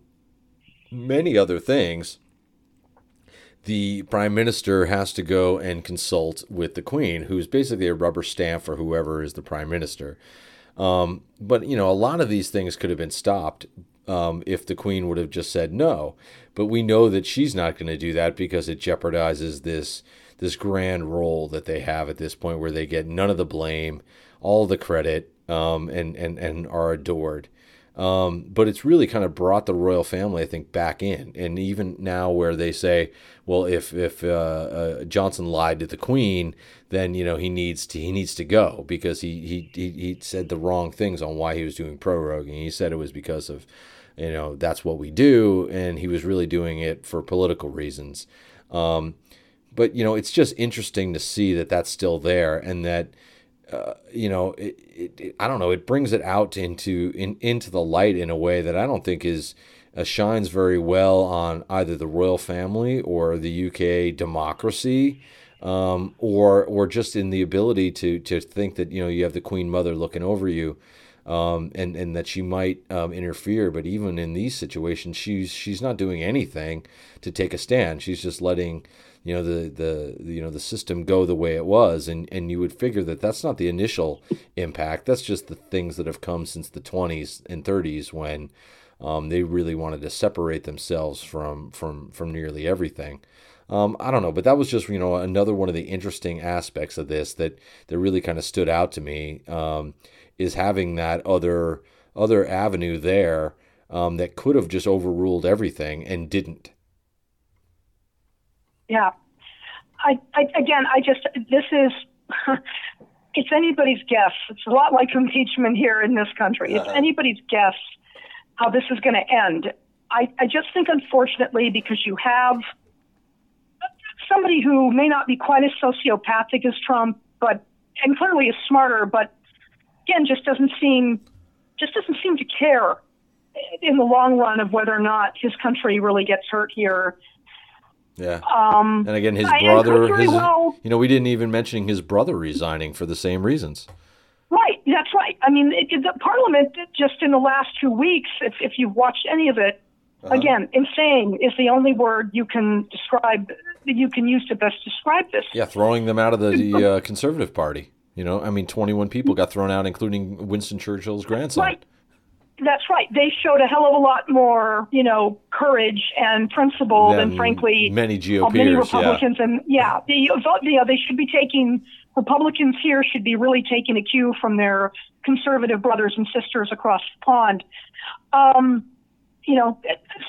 many other things the prime minister has to go and consult with the queen, who's basically a rubber stamp for whoever is the prime minister. Um, but you know, a lot of these things could have been stopped um, if the queen would have just said no. But we know that she's not going to do that because it jeopardizes this this grand role that they have at this point, where they get none of the blame, all the credit, um, and and and are adored. Um, but it's really kind of brought the royal family, I think, back in. And even now, where they say, well, if if uh, uh, Johnson lied to the Queen, then you know he needs to he needs to go because he he he, said the wrong things on why he was doing proroguing. He said it was because of you know that's what we do, and he was really doing it for political reasons. Um, but you know, it's just interesting to see that that's still there, and that uh, you know, it, it, it, I don't know, it brings it out into in, into the light in a way that I don't think is uh, shines very well on either the royal family or the UK democracy, um, or or just in the ability to to think that you know you have the Queen Mother looking over you. Um, and and that she might um, interfere. But even in these situations, she's she's not doing anything to take a stand. She's just letting you know the, the you know the system go the way it was. And and you would figure that that's not the initial impact. That's just the things that have come since the 20s and 30s when um, they really wanted to separate themselves from from from nearly everything. Um, I don't know, but that was just you know another one of the interesting aspects of this that that really kind of stood out to me um, is having that other other avenue there um, that could have just overruled everything and didn't. Yeah. I, I again, I just this is it's anybody's guess. It's a lot like impeachment here in this country. It's uh-huh. anybody's guess how this is going to end. I, I just think, unfortunately, because you have somebody who may not be quite as sociopathic as Trump, but and clearly is smarter, but again, just doesn't seem just doesn't seem to care in the long run of whether or not his country really gets hurt here yeah. Um, and again, his brother, his, well, you know, we didn't even mention his brother resigning for the same reasons. Right. That's right. I mean, it, the Parliament just in the last two weeks, if, if you've watched any of it, uh-huh. again, insane is the only word you can describe that you can use to best describe this. Yeah, throwing them out of the uh, Conservative Party. You know, I mean, 21 people got thrown out, including Winston Churchill's grandson. Right. That's right. They showed a hell of a lot more, you know, courage and principle than, Than frankly, many uh, GOPers, many yeah. Republicans. And yeah, the, you know, they should be taking Republicans here should be really taking a cue from their conservative brothers and sisters across the pond. Um, you know,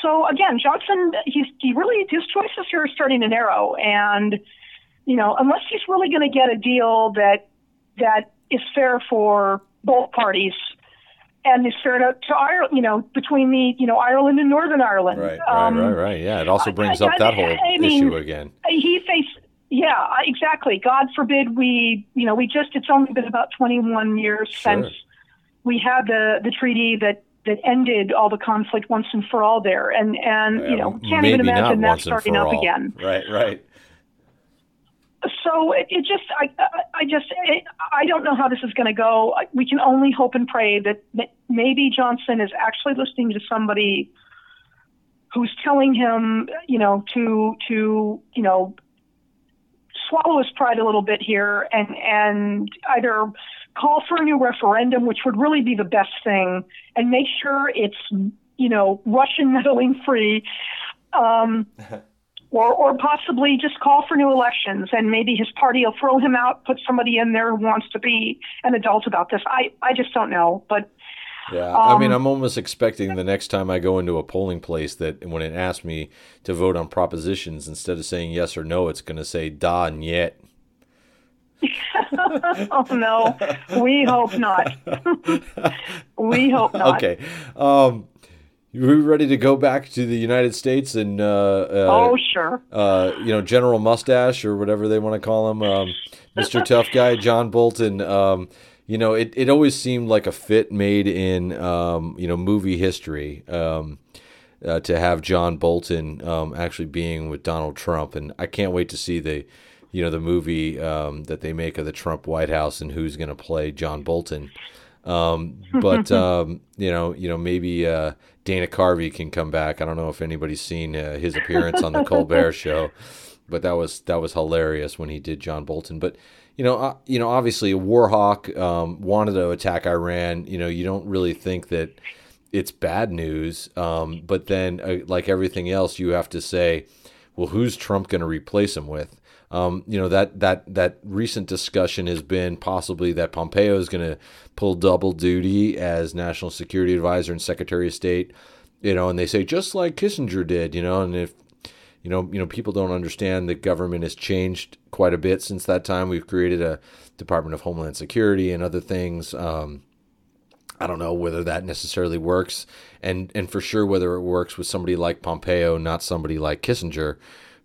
so again, Johnson, he's he really his choices here are starting to narrow, and you know, unless he's really going to get a deal that that is fair for both parties and is fair to, to Ireland, you know, between the you know Ireland and Northern Ireland. Right, Um, right, right, right. Yeah, it also brings I- up I- that whole I mean, issue again. He faced, yeah, exactly. God forbid we, you know, we just, it's only been about 21 years Sure. since we had the, the treaty that, that ended all the conflict once and for all there. And, and, you know, can't even imagine that starting up all. again. Right, right. So it, it just, I, I- just, it, I don't know how this is going to go. We can only hope and pray that, that maybe Johnson is actually listening to somebody who's telling him, you know, to to you know swallow his pride a little bit here and and either call for a new referendum, which would really be the best thing, and make sure it's you know Russian meddling free. Um, or, or possibly just call for new elections and maybe his party will throw him out, put somebody in there who wants to be an adult about this. I, I just don't know. But Yeah, I mean, Um, I'm almost expecting the next time I go into a polling place that when it asks me to vote on propositions, instead of saying yes or no, it's going to say da and yet. oh no, we hope not. we hope not. Okay. Um, you ready to go back to the United States and uh, uh, Oh sure. uh, you know General Mustache or whatever they want to call him, um, Mr. Tough Guy, John Bolton. Um, you know, it, it always seemed like a fit made in um, you know movie history um, uh, to have John Bolton um, actually being with Donald Trump, and I can't wait to see the you know the movie um, that they make of the Trump White House and who's going to play John Bolton. Um, but um, you know, you know, maybe uh, Dana Carvey can come back. I don't know if anybody's seen uh, his appearance on the Colbert Show, but that was that was hilarious when he did John Bolton. But you know, uh, you know, obviously, a war hawk um, wanted to attack Iran. You know, you don't really think that it's bad news, um, but then, uh, like everything else, you have to say, well, who's Trump going to replace him with? Um, you know that that that recent discussion has been possibly that Pompeo is going to pull double duty as national security advisor and secretary of state. You know, and they say just like Kissinger did. You know, and if you know, you know, people don't understand that government has changed quite a bit since that time. We've created a Department of Homeland Security and other things. Um, I don't know whether that necessarily works, and and for sure whether it works with somebody like Pompeo, not somebody like Kissinger,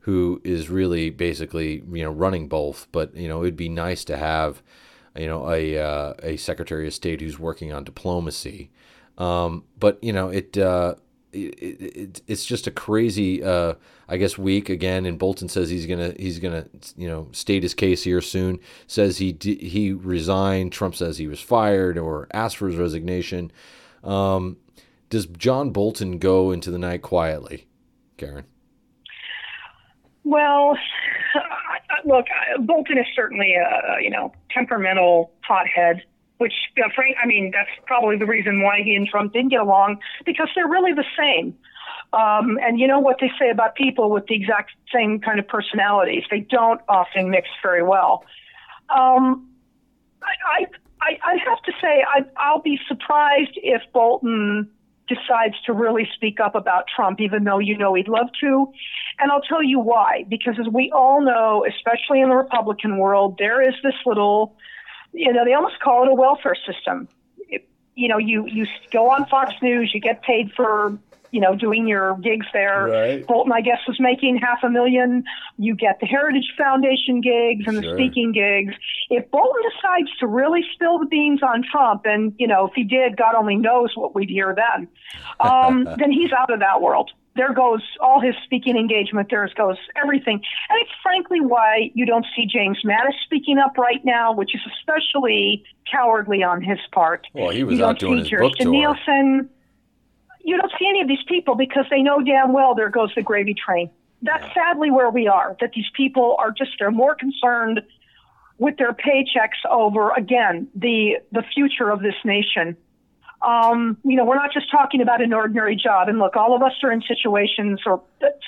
who is really basically you know running both. But you know it'd be nice to have you know a uh, a Secretary of State who's working on diplomacy. Um, but you know it. Uh, it, it, it's just a crazy, uh, I guess, week again. And Bolton says he's gonna he's gonna you know state his case here soon. Says he d- he resigned. Trump says he was fired or asked for his resignation. Um, does John Bolton go into the night quietly, Karen? Well, look, Bolton is certainly a you know temperamental hothead. Which, uh, Frank, I mean, that's probably the reason why he and Trump didn't get along because they're really the same. Um, and you know what they say about people with the exact same kind of personalities? They don't often mix very well. Um, I, I, I, I have to say, I, I'll be surprised if Bolton decides to really speak up about Trump, even though you know he'd love to. And I'll tell you why. Because as we all know, especially in the Republican world, there is this little, you know, they almost call it a welfare system. You know, you, you go on Fox News, you get paid for, you know, doing your gigs there. Right. Bolton, I guess, was making half a million. You get the Heritage Foundation gigs and the speaking gigs. If Bolton decides to really spill the beans on Trump, and you know, if he did, God only knows what we'd hear then. Um, then he's out of that world. There goes all his speaking engagement. There goes everything, and it's frankly why you don't see James Mattis speaking up right now, which is especially cowardly on his part. Well, he was you out doing his book Kirstjen tour. Nielsen. You don't see any of these people because they know damn well there goes the gravy train. That's sadly where we are. That these people are just they're more concerned with their paychecks over again the the future of this nation. Um, you know, we're not just talking about an ordinary job. And look, all of us are in situations, or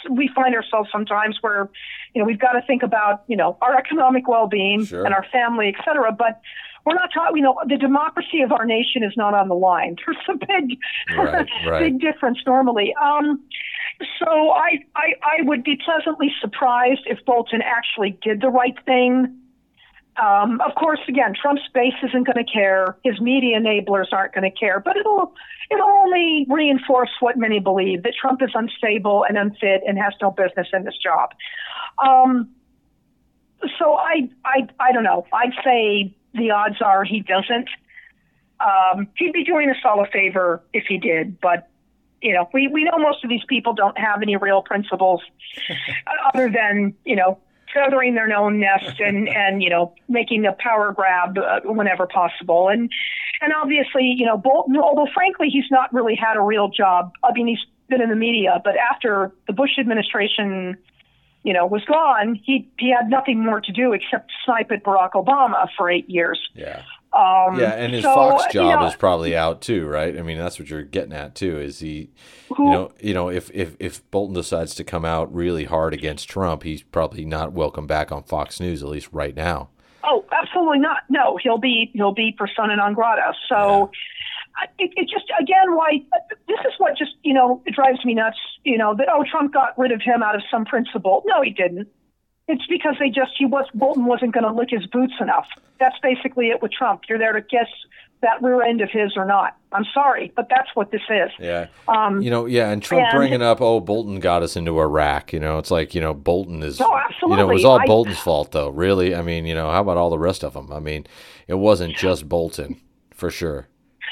we find ourselves sometimes where, you know, we've got to think about, you know, our economic well-being Sure. and our family, et cetera. But we're not talking, you know, the democracy of our nation is not on the line. There's a big, Right, right. big difference normally. Um, so I, I, I would be pleasantly surprised if Bolton actually did the right thing. Um, of course, again, Trump's base isn't going to care. His media enablers aren't going to care. But it'll it'll only reinforce what many believe that Trump is unstable and unfit and has no business in this job. Um, so I I I don't know. I'd say the odds are he doesn't. Um, he'd be doing us all a favor if he did, but you know, we, we know most of these people don't have any real principles other than, you know, feathering their own nest and, and, you know, making a power grab uh, whenever possible. And, and obviously, you know, Bolton, although frankly, he's not really had a real job. I mean, he's been in the media, but after the Bush administration, you know, was gone, he, he had nothing more to do except snipe at Barack Obama for eight years. Yeah. Um, Yeah, and his so, Fox you job know, is probably out too, right? I mean, that's what you're getting at too. Is he, who- you know, you know, if if if Bolton decides to come out really hard against Trump, he's probably not welcome back on Fox News, at least right now. Oh, absolutely not. No, he'll be he'll be persona non grata. So I it, it just again why this is what just you know it drives me nuts. You know that oh Trump got rid of him out of some principle. No, he didn't. It's because they just he was Bolton wasn't going to lick his boots enough. That's basically it with Trump. You're there to guess that rear end of his or not. I'm sorry, but that's what this is. Yeah. Um, You know, yeah, and Trump and- bringing up, oh, Bolton got us into Iraq. You know, it's like, you know, Bolton is, No, you know, it was all I- Bolton's fault, though. Really, I mean, you know, how about all the rest of them? I mean, it wasn't just Bolton, for sure.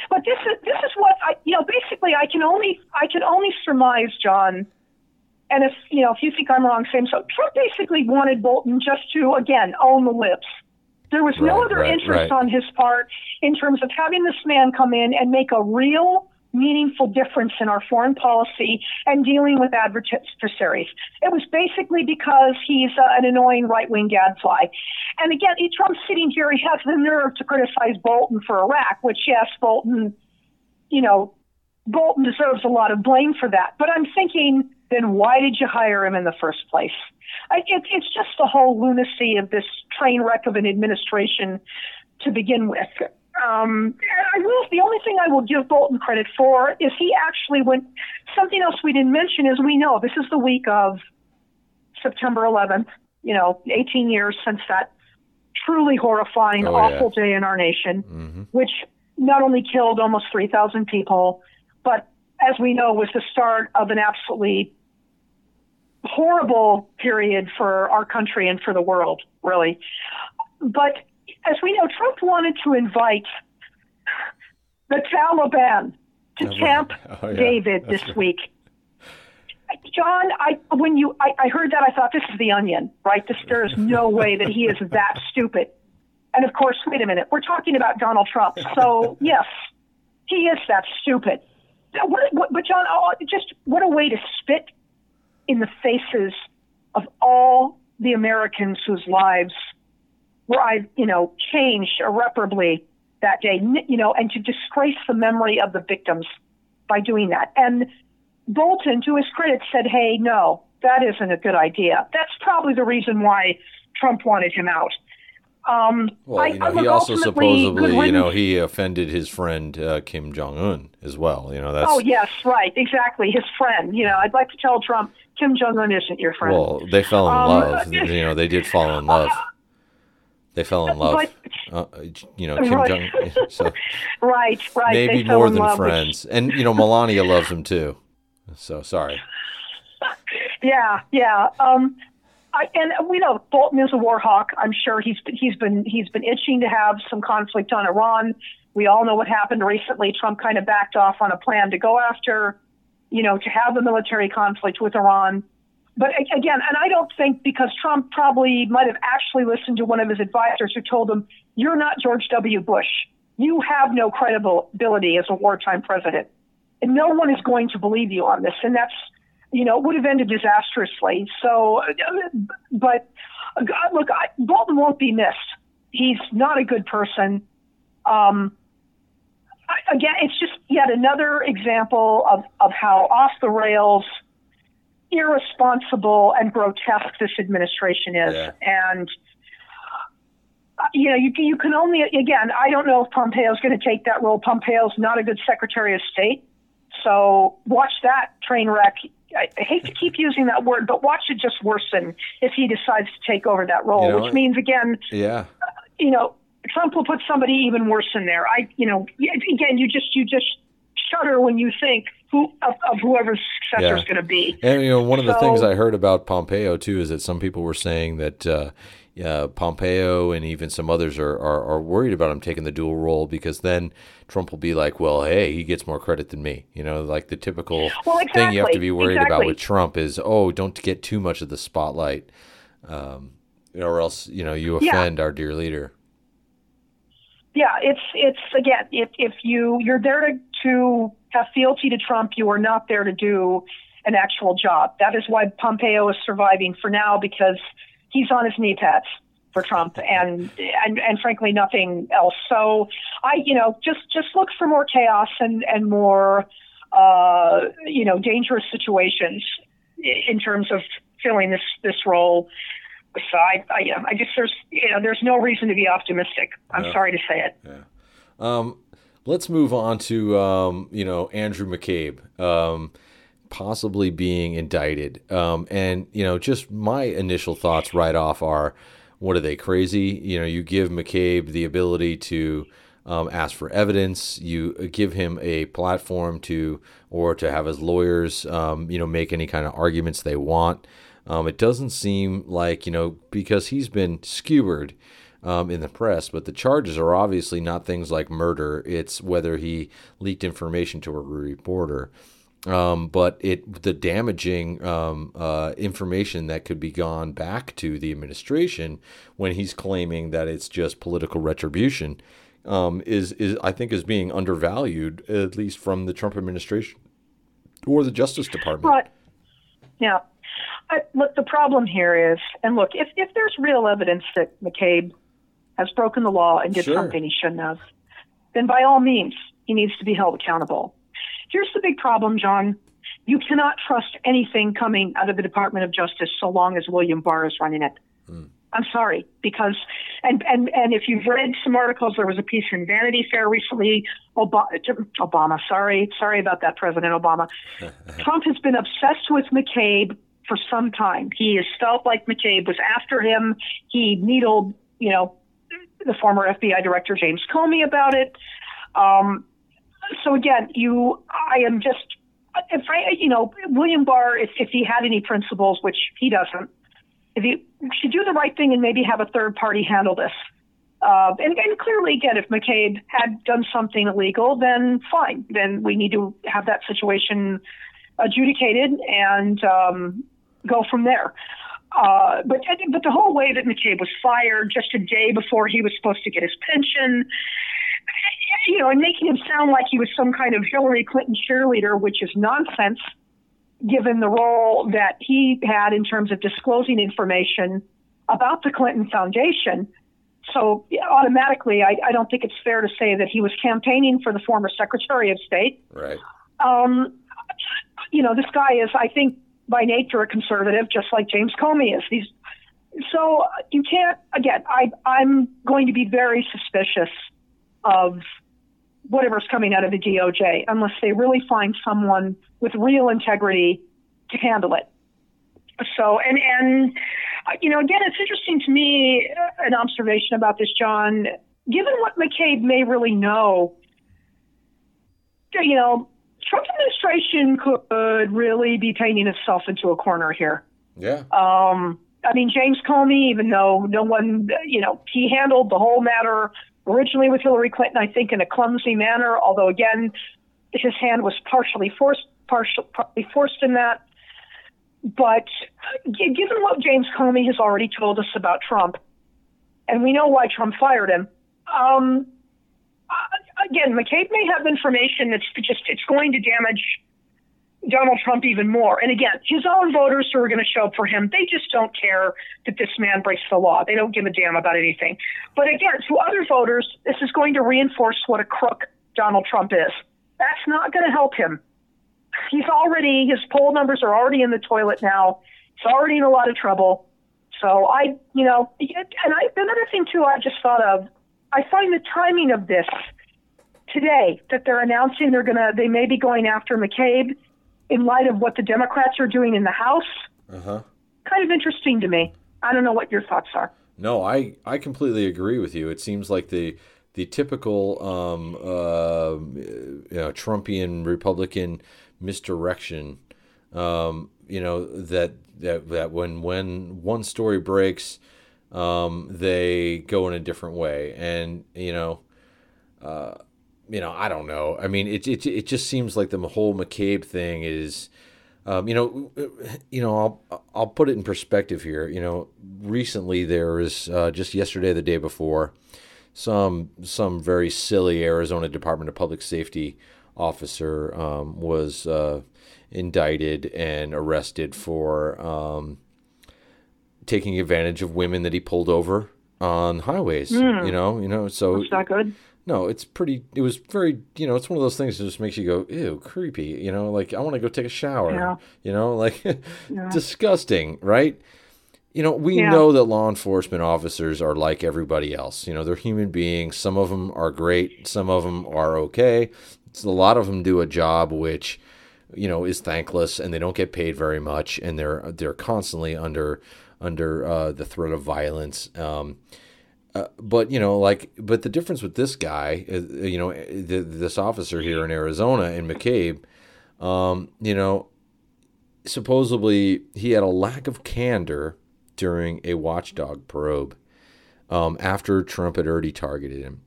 But this is this is what I you know basically I can only I can only surmise, John. And if you know if you think I'm wrong, same. So Trump basically wanted Bolton just to again own the lips. There was no Right, other right, interest right. on his part in terms of having this man come in and make a real meaningful difference in our foreign policy and dealing with adversaries. It was basically because he's uh, an annoying right wing gadfly. And again, he- Trump's sitting here, he has the nerve to criticize Bolton for Iraq, which, yes, Bolton, you know, Bolton deserves a lot of blame for that. But I'm thinking, then why did you hire him in the first place? I, it, it's just the whole lunacy of this train wreck of an administration to begin with. Um, I will. The only thing I will give Bolton credit for is he actually went. Something else we didn't mention is we know this is the week of September 11th. You know, 18 years since that truly horrifying, Oh, yeah. awful day in our nation, hmm which not only killed almost 3,000 people, but as we know, was the start of an absolutely horrible period for our country and for the world, really. But as we know, Trump wanted to invite the Taliban to Oh. Camp Oh, yeah. David That's this right. week. John, I when you I, I heard that I thought this is the onion, right? This, there is no way that he is that stupid. And of course, wait a minute, we're talking about Donald Trump. So yes, he is that stupid. What, what, but John, oh, just what a way to spit in the faces of all the Americans whose lives were I, you know, changed irreparably that day, you know, and to disgrace the memory of the victims by doing that. And Bolton, to his credit, said, "Hey, no, that isn't a good idea." That's probably the reason why Trump wanted him out. Um, Well, you know, look, he also supposedly, you know, he offended his friend uh, Kim Jong Un as well. You know, that's Oh yes, right, exactly. His friend. You know, I'd like to tell Trump Kim Jong Un isn't your friend. well, they fell in Um, love. You know, they did fall in love. They fell in love. But- Uh, you know, Kim Right. Jong. So right, right. maybe they more than love, which- friends, and you know, Melania loves him too. So sorry. Yeah, yeah. Um, I, and we know Bolton is a war hawk. I'm sure he's he's been he's been itching to have some conflict on Iran. We all know what happened recently. Trump kind of backed off on a plan to go after, you know, to have a military conflict with Iran. But again, and I don't think because Trump probably might have actually listened to one of his advisors who told him, "You're not George W. Bush. You have no credibility as a wartime president, and no one is going to believe you on this." And that's you know, it would have ended disastrously. So, but uh, look, I, Bolton won't be missed. He's not a good person. Um, again, it's just yet another example of, of how off the rails, irresponsible, and grotesque this administration is. Yeah. And uh, you know, you you can only again. I don't know if Pompeo's going to take that role. Pompeo's not a good Secretary of State, so watch that train wreck. I, I hate to keep using that word, but watch it just worsen if he decides to take over that role, You know which means again, Yeah. you know, Trump will put somebody even worse in there. I, you know, again, you just you just shudder when you think who of, of whoever's successor is Yeah. going to be. And you know, one of the things I heard about Pompeo too is that some people were saying that uh, yeah, Pompeo and even some others are, are are worried about him taking the dual role because then Trump will be like, well, hey, he gets more credit than me. You know, like the typical Well, thing you have to be worried about with Trump is, oh, don't get too much of the spotlight, um, or else you know you Yeah. offend our dear leader. Yeah, it's it's again, if if you you're there to to have fealty to Trump, you are not there to do an actual job. That is why Pompeo is surviving for now because he's on his knee pads for Trump and and and frankly nothing else. So I you know just just look for more chaos and and more uh, you know dangerous situations in terms of filling this this role. So I, I, you know, I just there's you know there's no reason to be optimistic. I'm Yeah. sorry to say it. Um, let's move on to um, you know Andrew McCabe um, possibly being indicted. Um, and you know, just my initial thoughts right off are, what are they crazy? You know, you give McCabe the ability to um, ask for evidence. You give him a platform to or to have his lawyers, um, you know, make any kind of arguments they want. Um, it doesn't seem like you know because he's been skewered um, in the press, but the charges are obviously not things like murder. It's whether he leaked information to a reporter. Um, but it the damaging um, uh, information that could be gone back to the administration when he's claiming that it's just political retribution um, is is I think is being undervalued at least from the Trump administration or the Justice Department. Yeah, I, look, the problem here is, and look, if if there's real evidence that McCabe has broken the law and did Sure. something he shouldn't have, then by all means he needs to be held accountable. Here's the big problem, John. You cannot trust anything coming out of the Department of Justice so long as William Barr is running it. Hmm. I'm sorry, because and and and if you've read some articles, there was a piece in Vanity Fair recently. Obama, Obama sorry, sorry about that, President Obama. Trump has been obsessed with McCabe for some time. He has felt like McCabe was after him. He needled, you know, the former FBI Director James Comey about it. Um, so again, you, I am just, if I, you know, William Barr, if, if he had any principles, which he doesn't, if he should do the right thing and maybe have a third party handle this. Uh, and, and clearly, again, if McCabe had done something illegal, then fine. Then we need to have that situation adjudicated and um, go from there. Uh, but but the whole way that McCabe was fired just a day before he was supposed to get his pension, you know, and making him sound like he was some kind of Hillary Clinton cheerleader, which is nonsense, given the role that he had in terms of disclosing information about the Clinton Foundation. So automatically, I, I don't think it's fair to say that he was campaigning for the former Secretary of State. Right. Um, you know, this guy is, I think, by nature a conservative, just like James Comey is. These, so you can't. Again, I, I'm going to be very suspicious of whatever's coming out of the DOJ unless they really find someone with real integrity to handle it. So, and and uh, you know, again, it's interesting to me uh, an observation about this, John. Given what McCabe may really know, you know, Trump administration could really be painting itself into a corner here. Yeah. Um, I mean, James Comey, even though no one, you know, he handled the whole matter originally with Hillary Clinton, I think, in a clumsy manner. Although, again, his hand was partially forced, partial, partly forced in that. But g- given what James Comey has already told us about Trump, and we know why Trump fired him, um, uh, again, McCabe may have information that's just it's going to damage Donald Trump even more. And again, his own voters who are going to show up for him, they just don't care that this man breaks the law. They don't give a damn about anything. But again, to other voters, this is going to reinforce what a crook Donald Trump is. That's not going to help him. He's already, his poll numbers are already in the toilet now. He's already in a lot of trouble. So I, you know, and I, another thing too, I just thought of, I find the timing of this today that they're announcing they're going to, they may be going after McCabe in light of what the Democrats are doing in the House. Uh-huh. Kind of interesting to me. I don't know what your thoughts are. No, I, I completely agree with you. It seems like the the typical um, uh, you know, Trumpian Republican misdirection. Um, you know that that that when when one story breaks, um, they go in a different way, and you know, uh, you know, I don't know. I mean, it it it just seems like the whole McCabe thing is. Um, you know, you know, I'll I'll put it in perspective here. You know, recently there was uh, just yesterday, the day before, some some very silly Arizona Department of Public Safety officer um, was uh, indicted and arrested for um, taking advantage of women that he pulled over on highways. Mm. You know, you know, so it's not good. No, it's pretty. It was very. You know, it's one of those things that just makes you go, ew, creepy. You know, like I want to go take a shower. Yeah. You know, like yeah. disgusting, right? You know, we yeah. know that law enforcement officers are like everybody else. You know, they're human beings. Some of them are great. Some of them are okay. So a lot of them do a job which, you know, is thankless, and they don't get paid very much, and they're they're constantly under under uh, the threat of violence. Um, uh, but you know, like, but the difference with this guy, uh, you know, the, this officer here in Arizona in McCabe, um, you know, supposedly he had a lack of candor during a watchdog probe um, after Trump had already targeted him.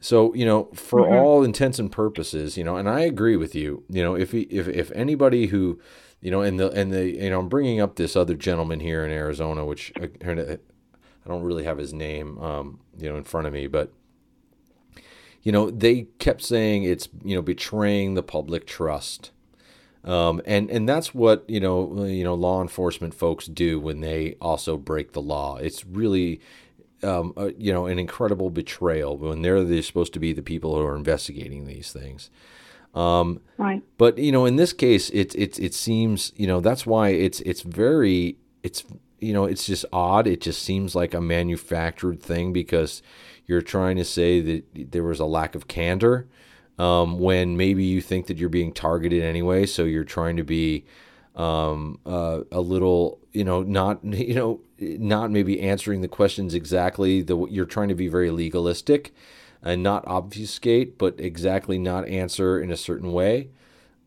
So you know, for mm-hmm. all intents and purposes, you know, and I agree with you. You know, if he, if if anybody who, you know, and the and the you know, I'm bringing up this other gentleman here in Arizona, which uh, I don't really have his name, um, you know, in front of me, but you know, they kept saying it's you know betraying the public trust, um, and and that's what you know you know law enforcement folks do when they also break the law. It's really um, a, you know an incredible betrayal when they're, they're supposed to be the people who are investigating these things. Um, right. But you know, in this case, it it it seems you know that's why it's it's very it's you know, it's just odd. It just seems like a manufactured thing because you're trying to say that there was a lack of candor um, when maybe you think that you're being targeted anyway. So you're trying to be um, uh, a little, you know, not, you know, not maybe answering the questions exactly. The you're trying to be very legalistic and not obfuscate, but exactly not answer in a certain way.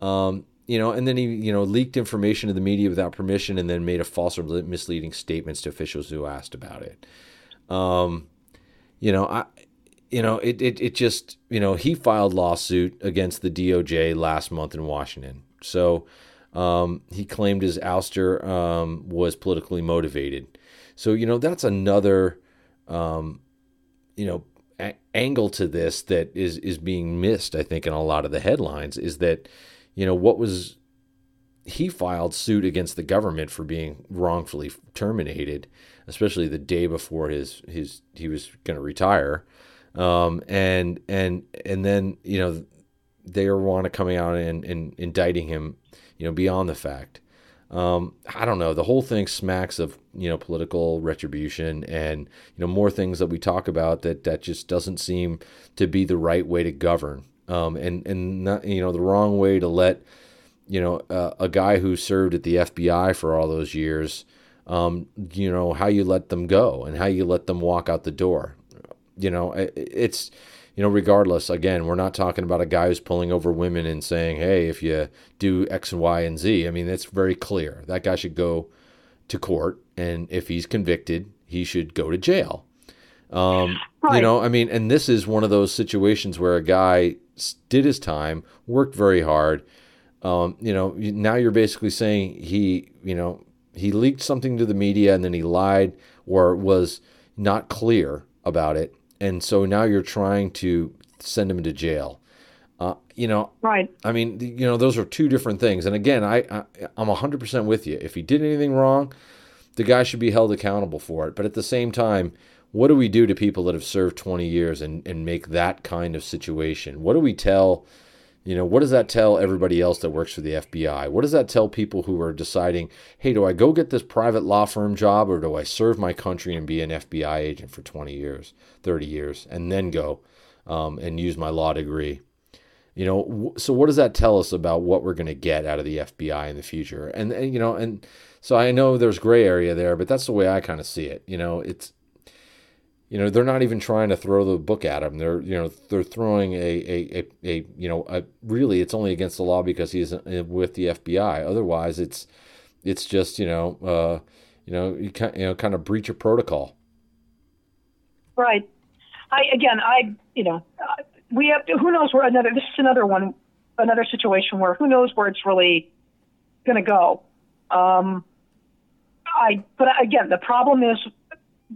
Um, you know, and then he, you know, leaked information to the media without permission, and then made a false or misleading statements to officials who asked about it. Um, you know, I, you know, it, it, it just, you know, he filed lawsuit against the DOJ last month in Washington. So um, he claimed his ouster um, was politically motivated. So you know, that's another, um, you know, a- angle to this that is is being missed. I think in a lot of the headlines is that you know, what was he filed suit against the government for being wrongfully terminated, especially the day before his his he was going to retire, um, and and and then you know they are want to coming out and, and indicting him, you know, beyond the fact. Um, I don't know. The whole thing smacks of you know political retribution and you know more things that we talk about that that just doesn't seem to be the right way to govern um, and and not, you know the wrong way to let you know uh, a guy who served at the FBI for all those years, um, you know how you let them go and how you let them walk out the door. You know it, it's you know regardless. Again, we're not talking about a guy who's pulling over women and saying, "Hey, if you do X and Y and Z." I mean, it's very clear that guy should go to court, and if he's convicted, he should go to jail. Um, right. You know, I mean, and this is one of those situations where a guy did his time, worked very hard. Um, you know, now you're basically saying he, you know, he leaked something to the media and then he lied or was not clear about it. And so now you're trying to send him to jail. Uh, you know, Right. I mean, you know, those are two different things. And again, I, I I'm 100% with you. If he did anything wrong, the guy should be held accountable for it. But at the same time, what do we do to people that have served 20 years and, and make that kind of situation? What do we tell, you know, what does that tell everybody else that works for the FBI? What does that tell people who are deciding, hey, do I go get this private law firm job or do I serve my country and be an FBI agent for 20 years, 30 years, and then go um, and use my law degree? You know, so what does that tell us about what we're going to get out of the FBI in the future? And, and you know, and so I know there's gray area there, but that's the way I kind of see it. You know, it's you know they're not even trying to throw the book at him. They're you know they're throwing a a, a, a you know a, really it's only against the law because he's uh, with the FBI. Otherwise, it's it's just you know uh, you know you kind you know kind of breach of protocol. Right. I again, I you know, we have who knows where another. This is another one, another situation where who knows where it's really going to go. Um, I but again, the problem is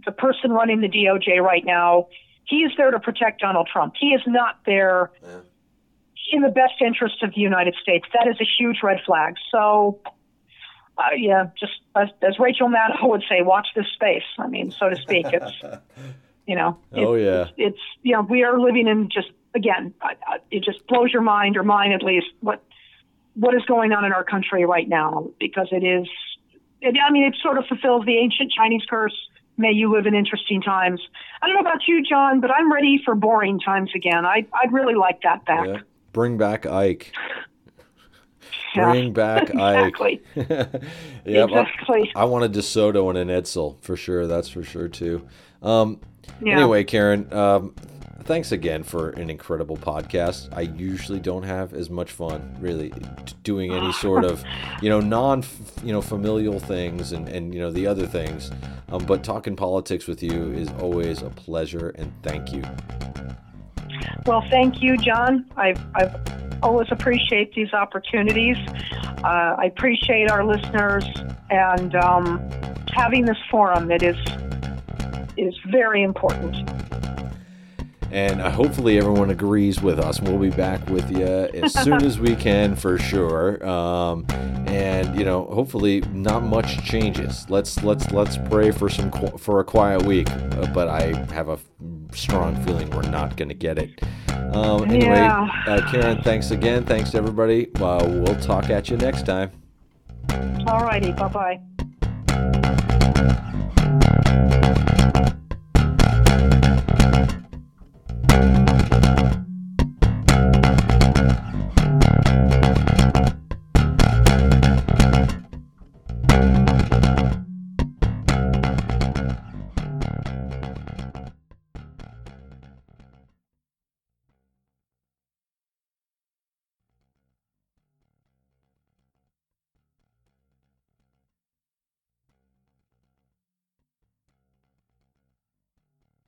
the person running the DOJ right now. He is there to protect Donald Trump. He is not there Yeah. in the best interest of the United States. That is a huge red flag. So. Uh, yeah, just as, as Rachel Maddow would say, watch this space. I mean, so to speak. It's you know. Oh, yeah. It's, it's you know we are living in just again. It just blows your mind or mine at least what what is going on in our country right now because it is. It, I mean, it sort of fulfills the ancient Chinese curse. May you live in interesting times. I don't know about you, John, but I'm ready for boring times again. I I'd really like that back. Yeah. Bring back Ike. Yeah. Bring back exactly. Ike. yep, I- Exactly. I want a DeSoto and an Edsel for sure. That's for sure too. Um, Yeah. Anyway, Karen, um, thanks again for an incredible podcast. I usually don't have as much fun, really, doing any sort of, you know, non, you know, familial things and and you know the other things. Um, but talking politics with you is always a pleasure, and thank you. Well, thank you, John. I've, I've always appreciate these opportunities. Uh, I appreciate our listeners and um, having this forum that is is very important. And uh, hopefully everyone agrees with us. We'll be back with you as soon as we can, for sure. Um, and you know, hopefully not much changes. Let's let's let's pray for some for a quiet week. Uh, but I have a strong feeling we're not going to get it. Um, anyway, Yeah. uh, Karen, thanks again. Thanks to everybody. Uh, we'll talk at you next time. All righty. Bye bye.